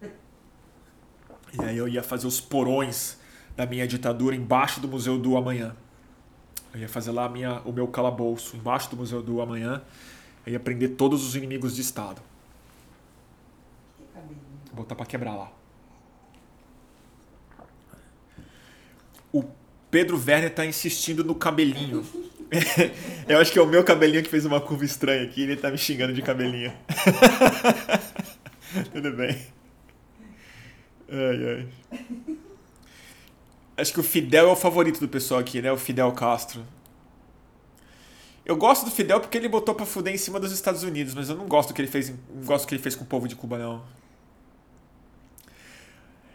A: E aí eu ia fazer os porões da minha ditadura embaixo do Museu do Amanhã. Eu ia fazer lá minha, o meu calabouço embaixo do Museu do Amanhã eu ia prender todos os inimigos de Estado. Vou botar pra quebrar lá. O Pedro Werner tá insistindo no cabelinho. Eu acho que é o meu cabelinho que fez uma curva estranha aqui. Ele tá me xingando de cabelinho. Tudo bem. Ai, ai. Acho que o Fidel é o favorito do pessoal aqui, né? O Fidel Castro. Eu gosto do Fidel porque ele botou pra fuder em cima dos Estados Unidos, mas eu não gosto do que ele fez, não gosto do que ele fez com o povo de Cuba, não.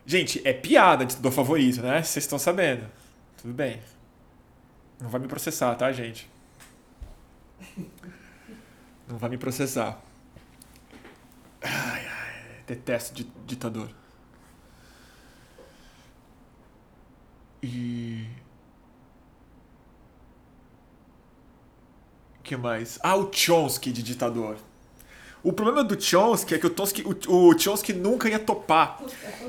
A: Gente, é piada de do favorito, né? Vocês estão sabendo. Tudo bem. Não vai me processar, tá, gente? Não vai me processar. Ai, ai, detesto ditador. E que mais? Ah, o Chomsky de ditador. O problema do Chomsky é que o, Chomsky, o, o Chomsky nunca ia topar.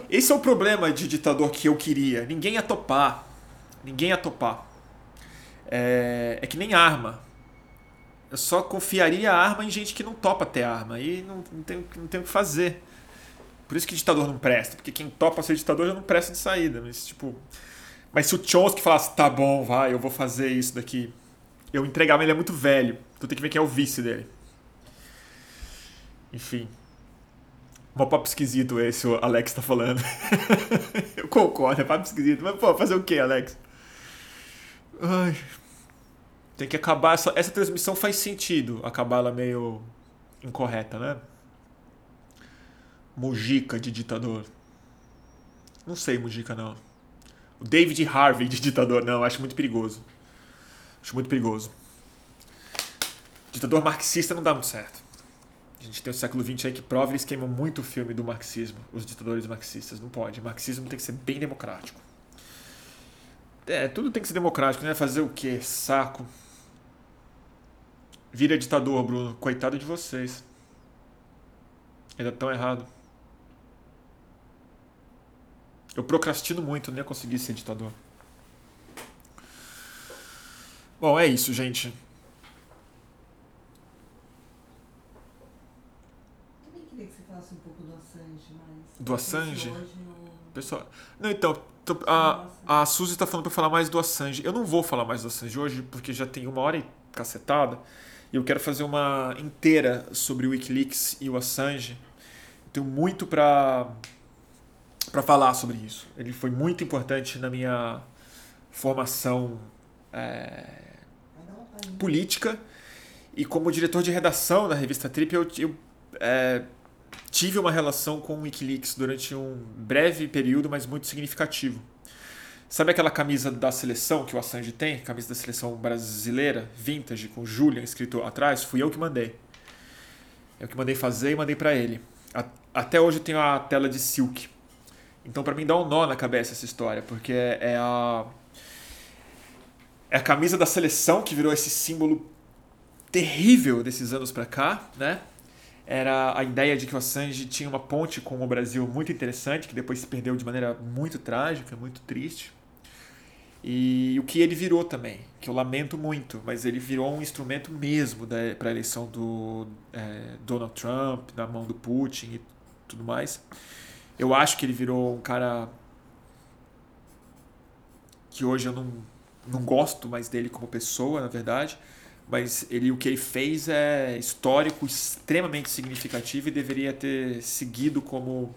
A: Esse é o problema de ditador que eu queria. Ninguém ia topar. Ninguém ia topar. É, é que nem arma. Eu só confiaria a arma em gente que não topa ter arma. Aí não, não, tem, não tem o que fazer. Por isso que ditador não presta. Porque quem topa ser ditador já não presta de saída. Mas, tipo. Mas se o Chomsky falasse, tá bom, vai, eu vou fazer isso daqui eu entregava, ele é muito velho. Então tem que ver quem é o vice dele. Enfim. Um papo esquisito esse, o Alex tá falando. eu concordo, é papo esquisito. Mas, pô, fazer o que, Alex? Ai. Tem que acabar. Essa, essa transmissão faz sentido acabar ela meio incorreta, né? Mujica de ditador. Não sei, Mujica não. O David Harvey de ditador, não, acho muito perigoso. Acho muito perigoso. Ditador marxista não dá muito certo. A gente tem o século XX aí que prova eles queimam muito o filme do marxismo, os ditadores marxistas. Não pode. O marxismo tem que ser bem democrático. É, tudo tem que ser democrático, né? Fazer o quê? Saco. Vira ditador, Bruno. Coitado de vocês. Ainda tão errado. Eu procrastino muito, nem consegui ser ditador. Bom, é isso, gente.
B: Também queria que você falasse um pouco do Assange, mas.
A: Do Assange? Pessoal. Não, então, tô- a, a Suzy tá falando pra falar mais do Assange. Eu não vou falar mais do Assange hoje, porque já tem uma hora e cacetada. E eu quero fazer uma inteira sobre o Wikileaks e o Assange. Tenho muito pra, pra falar sobre isso. Ele foi muito importante na minha formação é, política. E como diretor de redação da revista Trip, eu, eu, é, tive uma relação com o Wikileaks durante um breve período, mas muito significativo. Sabe aquela camisa da seleção que o Assange tem? Camisa da seleção brasileira, vintage, com Julian escrito atrás? Fui eu que mandei. Eu que mandei fazer e mandei pra ele. Até hoje eu tenho a tela de silk. Então pra mim dá um nó na cabeça essa história, porque é é a é a camisa da seleção que virou esse símbolo terrível desses anos pra cá, né? Era a ideia de que o Assange tinha uma ponte com o Brasil muito interessante, que depois se perdeu de maneira muito trágica, muito triste. E o que ele virou também, que eu lamento muito, mas ele virou um instrumento mesmo para a eleição do é, Donald Trump, na mão do Putin e tudo mais. Eu acho que ele virou um cara que hoje eu não, não gosto mais dele como pessoa, na verdade, mas ele, o que ele fez é histórico, extremamente significativo e deveria ter seguido como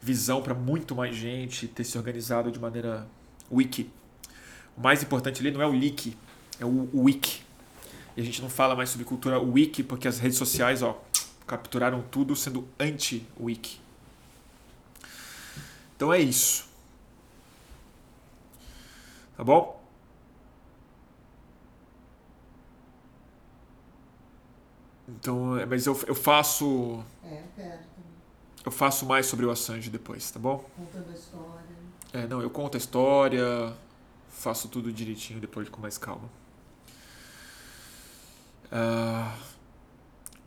A: visão para muito mais gente, ter se organizado de maneira wiki. O mais importante ali não é o leak, é o wiki. E a gente não fala mais sobre cultura wiki porque as redes sociais, ó, capturaram tudo sendo anti-wiki. Então é isso. Tá bom? Então, é, mas eu, eu faço
B: É, eu quero também.
A: eu faço mais sobre o Assange depois, tá bom?
B: Contando a história.
A: É, não, eu conto a história, faço tudo direitinho depois com mais calma. Ah,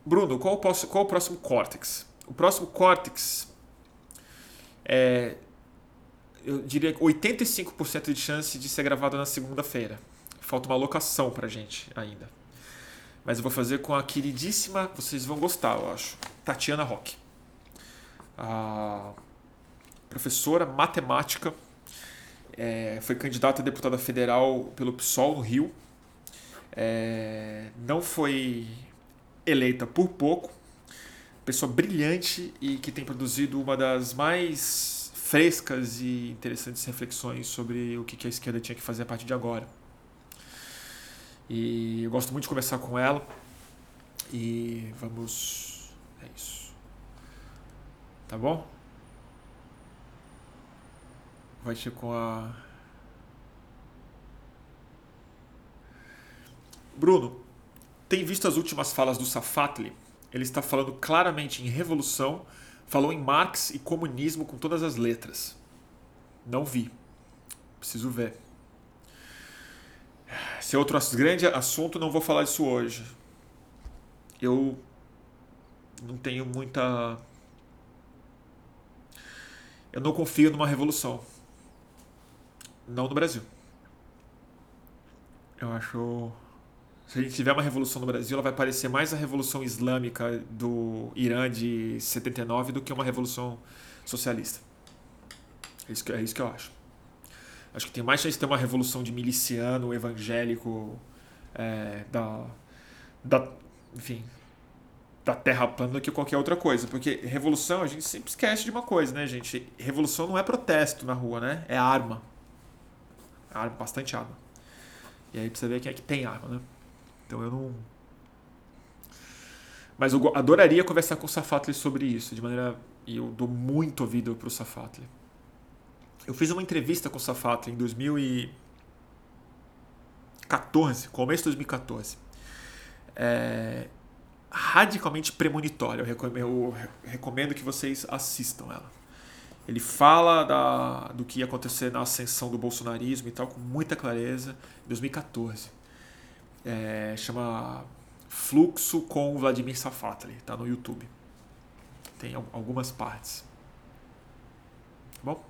A: Bruno, qual o, próximo, qual o próximo Cortex? O próximo Cortex é, eu diria, 85% de chance de ser gravado na segunda-feira. Falta uma locação pra gente ainda. Mas eu vou fazer com a queridíssima, vocês vão gostar, eu acho, Tatiana Roque. A professora matemática, é, foi candidata a deputada federal pelo PSOL no Rio. É, não foi eleita por pouco. Pessoa brilhante e que tem produzido uma das mais frescas e interessantes reflexões sobre o que a esquerda tinha que fazer a partir de agora. E eu gosto muito de conversar com ela. E vamos. É isso. Tá bom? Vai ser com a. Bruno, tem visto as últimas falas do Safatli? Ele está falando claramente em revolução, falou em Marx e comunismo com todas as letras. Não vi. Preciso ver. Esse é outro grande assunto, não vou falar disso hoje. Eu não tenho muita. Eu não confio numa revolução. Não no Brasil. Eu acho. Se a gente tiver uma revolução no Brasil, ela vai parecer mais a revolução islâmica do Irã de 79 do que uma revolução socialista. É isso que, é isso que eu acho. Acho que tem mais chance de ter uma revolução de miliciano evangélico é, da, da. Enfim. Da terra plana do que qualquer outra coisa. Porque revolução, a gente sempre esquece de uma coisa, né, gente? Revolução não é protesto na rua, né? É arma. Arma, bastante arma. E aí precisa ver quem é que tem arma, né? Então eu não. Mas eu adoraria conversar com o Safatli sobre isso, de maneira. E eu dou muito ouvido pro Safatli. Eu fiz uma entrevista com o Safatli em 2014, começo de 2014. É, radicalmente premonitória. Eu recomendo, eu recomendo que vocês assistam ela. Ele fala da, do que ia acontecer na ascensão do bolsonarismo e tal, com muita clareza, em 2014. É, chama Fluxo com Vladimir Safatli, tá no YouTube. Tem al- algumas partes. Tá bom?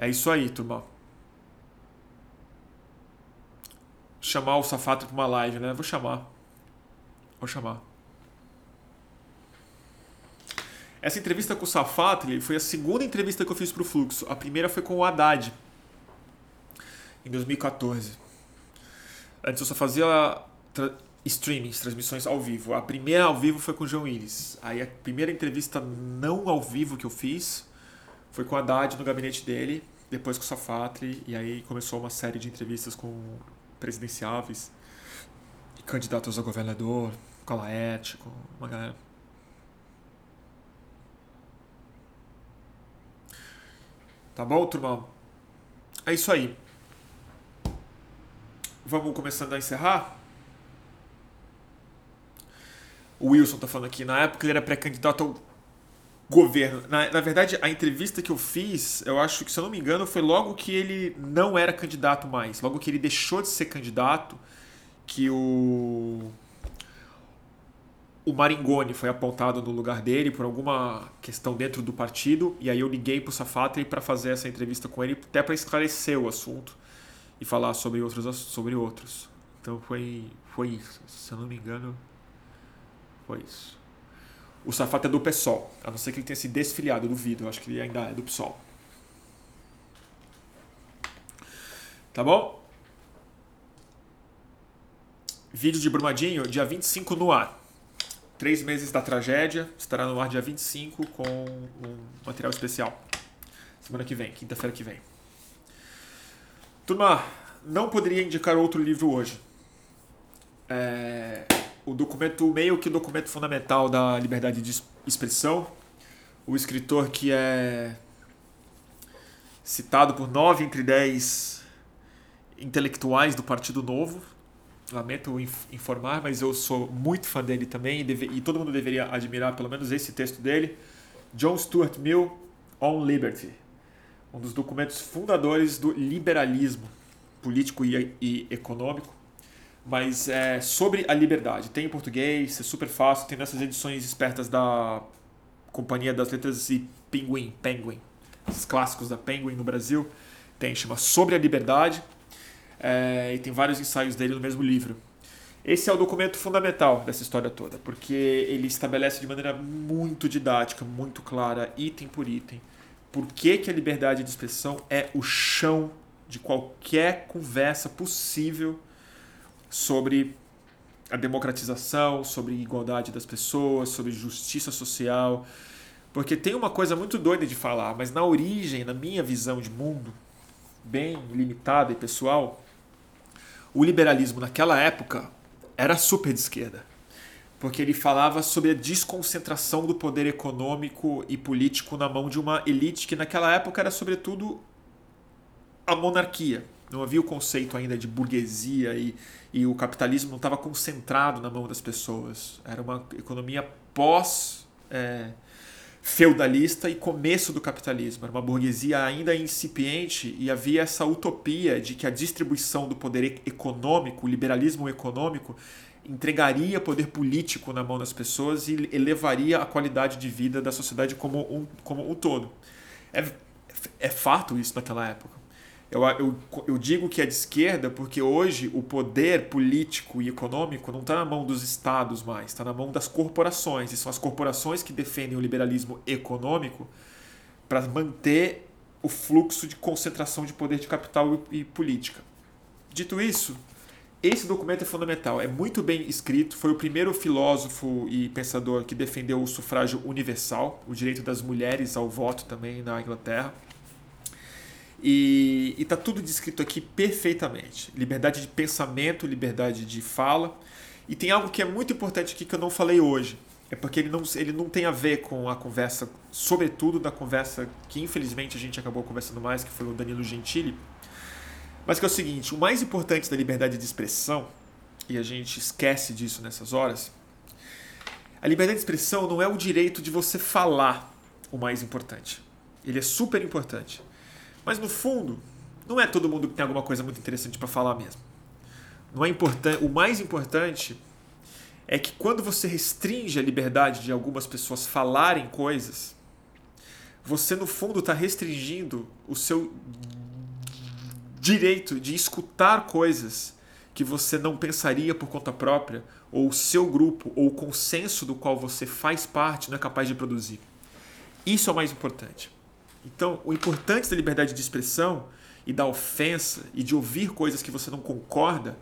A: É isso aí, turma. Chamar o Safatli pra uma live, né? Vou chamar. Vou chamar. Essa entrevista com o Safatli foi a segunda entrevista que eu fiz pro Fluxo. A primeira foi com o Haddad, em 2014. Antes eu só fazia tra streamings, transmissões ao vivo. A primeira ao vivo foi com o João Willis. Aí a primeira entrevista não ao vivo que eu fiz foi com o Haddad no gabinete dele, depois com o Safatli, e aí começou uma série de entrevistas com presidenciáveis, candidatos a governador, com a Laerte, com uma galera. Tá bom, turma? É isso aí. Vamos começando a encerrar? O Wilson tá falando aqui, na época ele era pré-candidato ao governo. Na, na verdade, a entrevista que eu fiz, eu acho que, se eu não me engano, foi logo que ele não era candidato mais. Logo que ele deixou de ser candidato, que o o Maringoni foi apontado no lugar dele por alguma questão dentro do partido, e aí eu liguei pro Safatri para fazer essa entrevista com ele, até para esclarecer o assunto e falar sobre outros sobre outros. Então foi foi isso, se eu não me engano, foi isso. O Safato é do PSOL, a não ser que ele tenha se desfiliado, do duvido, eu acho que ele ainda é do PSOL. Tá bom? Vídeo de Brumadinho, dia 25 no ar. Três meses da tragédia, estará no ar dia 25 com um material especial. Semana que vem, quinta-feira que vem. Turma, não poderia indicar outro livro hoje. É, o documento, meio que o documento fundamental da liberdade de expressão. O escritor que é citado por nove entre dez intelectuais do Partido Novo, lamento informar, mas eu sou muito fã dele também e, deve, e, todo mundo deveria admirar pelo menos esse texto dele. John Stuart Mill on Liberty, um dos documentos fundadores do liberalismo político e, e econômico, mas é sobre a liberdade. Tem em português, é super fácil, tem nessas edições espertas da Companhia das Letras e Penguin, Penguin, os clássicos da Penguin no Brasil. Tem, chama Sobre a Liberdade é, e tem vários ensaios dele no mesmo livro. Esse é o documento fundamental dessa história toda, porque ele estabelece de maneira muito didática, muito clara, item por item, por que, que a liberdade de expressão é o chão de qualquer conversa possível sobre a democratização, sobre igualdade das pessoas, sobre justiça social. Porque tem uma coisa muito doida de falar, mas na origem, na minha visão de mundo, bem limitada e pessoal, o liberalismo naquela época era super de esquerda, porque ele falava sobre a desconcentração do poder econômico e político na mão de uma elite que naquela época era sobretudo a monarquia. Não havia o conceito ainda de burguesia e, e o capitalismo não estava concentrado na mão das pessoas. Era uma economia pós é, feudalista e começo do capitalismo. Era uma burguesia ainda incipiente e havia essa utopia de que a distribuição do poder econômico, o liberalismo econômico, entregaria poder político na mão das pessoas e elevaria a qualidade de vida da sociedade como um, como um todo. É, é fato isso naquela época. Eu, eu, eu digo que é de esquerda porque hoje o poder político e econômico não está na mão dos estados mais, está na mão das corporações. E são as corporações que defendem o liberalismo econômico para manter o fluxo de concentração de poder de capital e, e política. Dito isso, esse documento é fundamental, é muito bem escrito. Foi o primeiro filósofo e pensador que defendeu o sufrágio universal, o direito das mulheres ao voto também na Inglaterra. E está tudo descrito aqui perfeitamente. Liberdade de pensamento, liberdade de fala. E tem algo que é muito importante aqui que eu não falei hoje. É porque ele não, ele não tem a ver com a conversa, sobretudo da conversa que infelizmente a gente acabou conversando mais, que foi o Danilo Gentili. Mas que é o seguinte: o mais importante da liberdade de expressão, e a gente esquece disso nessas horas, a liberdade de expressão não é o direito de você falar o mais importante. Ele é super importante. Mas no fundo, não é todo mundo que tem alguma coisa muito interessante para falar mesmo. Não é importante, o mais importante é que quando você restringe a liberdade de algumas pessoas falarem coisas, você no fundo está restringindo o seu direito de escutar coisas que você não pensaria por conta própria, ou o seu grupo, ou o consenso do qual você faz parte não é capaz de produzir. Isso é o mais importante. Então, o importante da liberdade de expressão e da ofensa e de ouvir coisas que você não concorda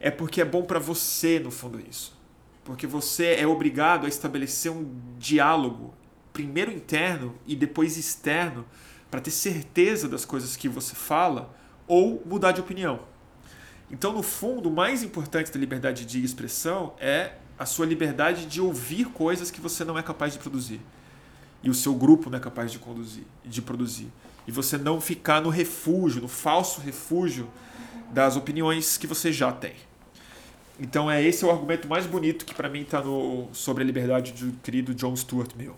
A: é porque é bom para você, no fundo, isso. Porque você é obrigado a estabelecer um diálogo, primeiro interno e depois externo, para ter certeza das coisas que você fala ou mudar de opinião. Então, no fundo, o mais importante da liberdade de expressão é a sua liberdade de ouvir coisas que você não é capaz de produzir. E o seu grupo não é capaz de, conduzir, de produzir. E você não ficar no refúgio, no falso refúgio das opiniões que você já tem. Então é esse é o argumento mais bonito que para mim está sobre a liberdade do querido John Stuart Mill.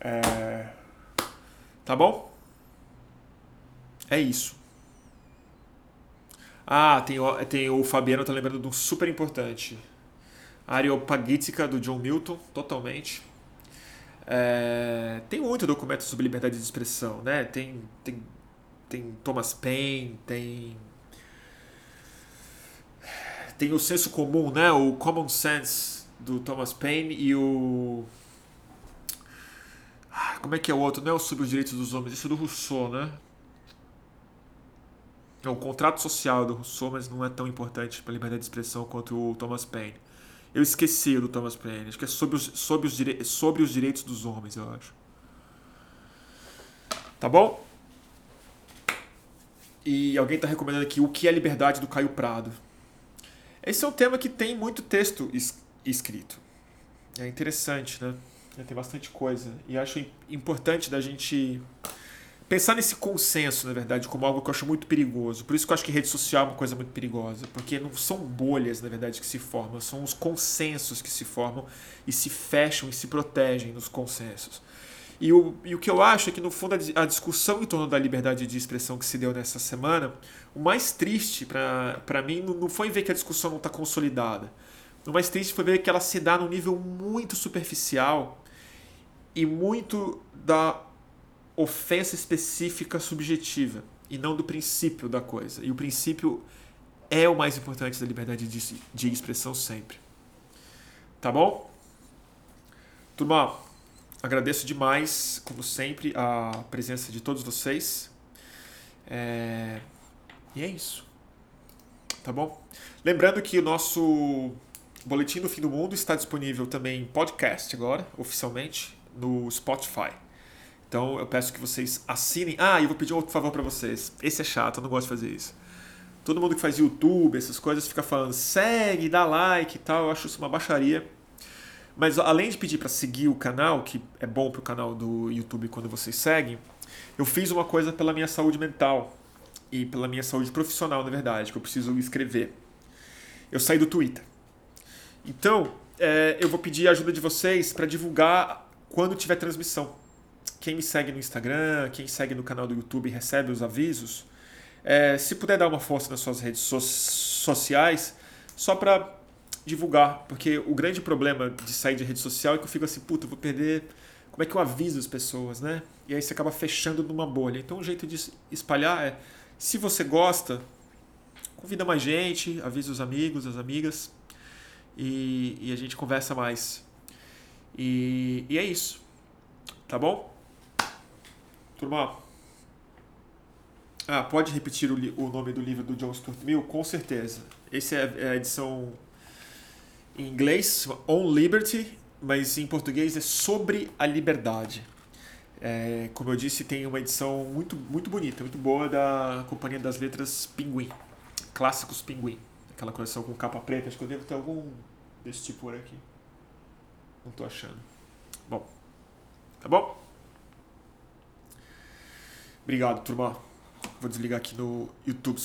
A: É, tá bom? É isso. Ah, tem, tem o Fabiano tá lembrando de um super importante. Areopagítica do John Milton, totalmente. É, tem muito documento sobre liberdade de expressão, né? Tem, tem, tem Thomas Paine, tem tem o senso comum, né? O common sense do Thomas Paine e o ah, como é que é o outro? Não é o sobre os direitos dos homens, isso é do Rousseau, né? É o contrato social do Rousseau, mas não é tão importante para a liberdade de expressão quanto o Thomas Paine. Eu esqueci o do Thomas Paine. Acho que é sobre os, sobre os, dire... sobre os direitos dos homens, eu acho. Tá bom? E alguém está recomendando aqui o que é liberdade do Caio Prado. Esse é um tema que tem muito texto es... escrito. É interessante, né? Tem bastante coisa. E acho importante da gente pensar nesse consenso, na verdade, como algo que eu acho muito perigoso. Por isso que eu acho que rede social é uma coisa muito perigosa, porque não são bolhas, na verdade, que se formam, são os consensos que se formam e se fecham e se protegem nos consensos. E o, e o que eu acho é que, no fundo, a discussão em torno da liberdade de expressão que se deu nessa semana, o mais triste para mim não foi ver que a discussão não está consolidada. O mais triste foi ver que ela se dá num nível muito superficial e muito da ofensa específica subjetiva e não do princípio da coisa. E o princípio é o mais importante da liberdade de, de expressão sempre. Tá bom? Turma, agradeço demais, como sempre, a presença de todos vocês. É... E é isso. Tá bom? Lembrando que o nosso Boletim do Fim do Mundo está disponível também em podcast agora, oficialmente, no Spotify. Então eu peço que vocês assinem. Ah, e eu vou pedir outro favor para vocês. Esse é chato, eu não gosto de fazer isso. Todo mundo que faz YouTube, essas coisas, fica falando segue, dá like e tal. Eu acho isso uma baixaria. Mas além de pedir para seguir o canal, que é bom pro canal do YouTube quando vocês seguem, eu fiz uma coisa pela minha saúde mental e pela minha saúde profissional, na verdade, que eu preciso escrever. Eu saí do Twitter. Então, é, eu vou pedir a ajuda de vocês para divulgar quando tiver transmissão quem me segue no Instagram, quem segue no canal do YouTube recebe os avisos. É, se puder dar uma força nas suas redes so sociais, só para divulgar, porque o grande problema de sair de rede social é que eu fico assim, puta, vou perder. Como é que eu aviso as pessoas, né? E aí você acaba fechando numa bolha. Então, o jeito de espalhar é: se você gosta, convida mais gente, avisa os amigos, as amigas, e, e a gente conversa mais. E, e é isso. Tá bom? Turma, ah, pode repetir o, o, nome do livro do John Stuart Mill? Com certeza. Essa é, é a edição em inglês, On Liberty, mas em português é Sobre a Liberdade. É, como eu disse, tem uma edição muito, muito bonita, muito boa da Companhia das Letras Pinguim. Clássicos Pinguim. Aquela coleção com capa preta. Acho que eu devo ter algum desse tipo por aqui. Não estou achando. Bom, tá bom? Obrigado, turma. Vou desligar aqui no YouTube.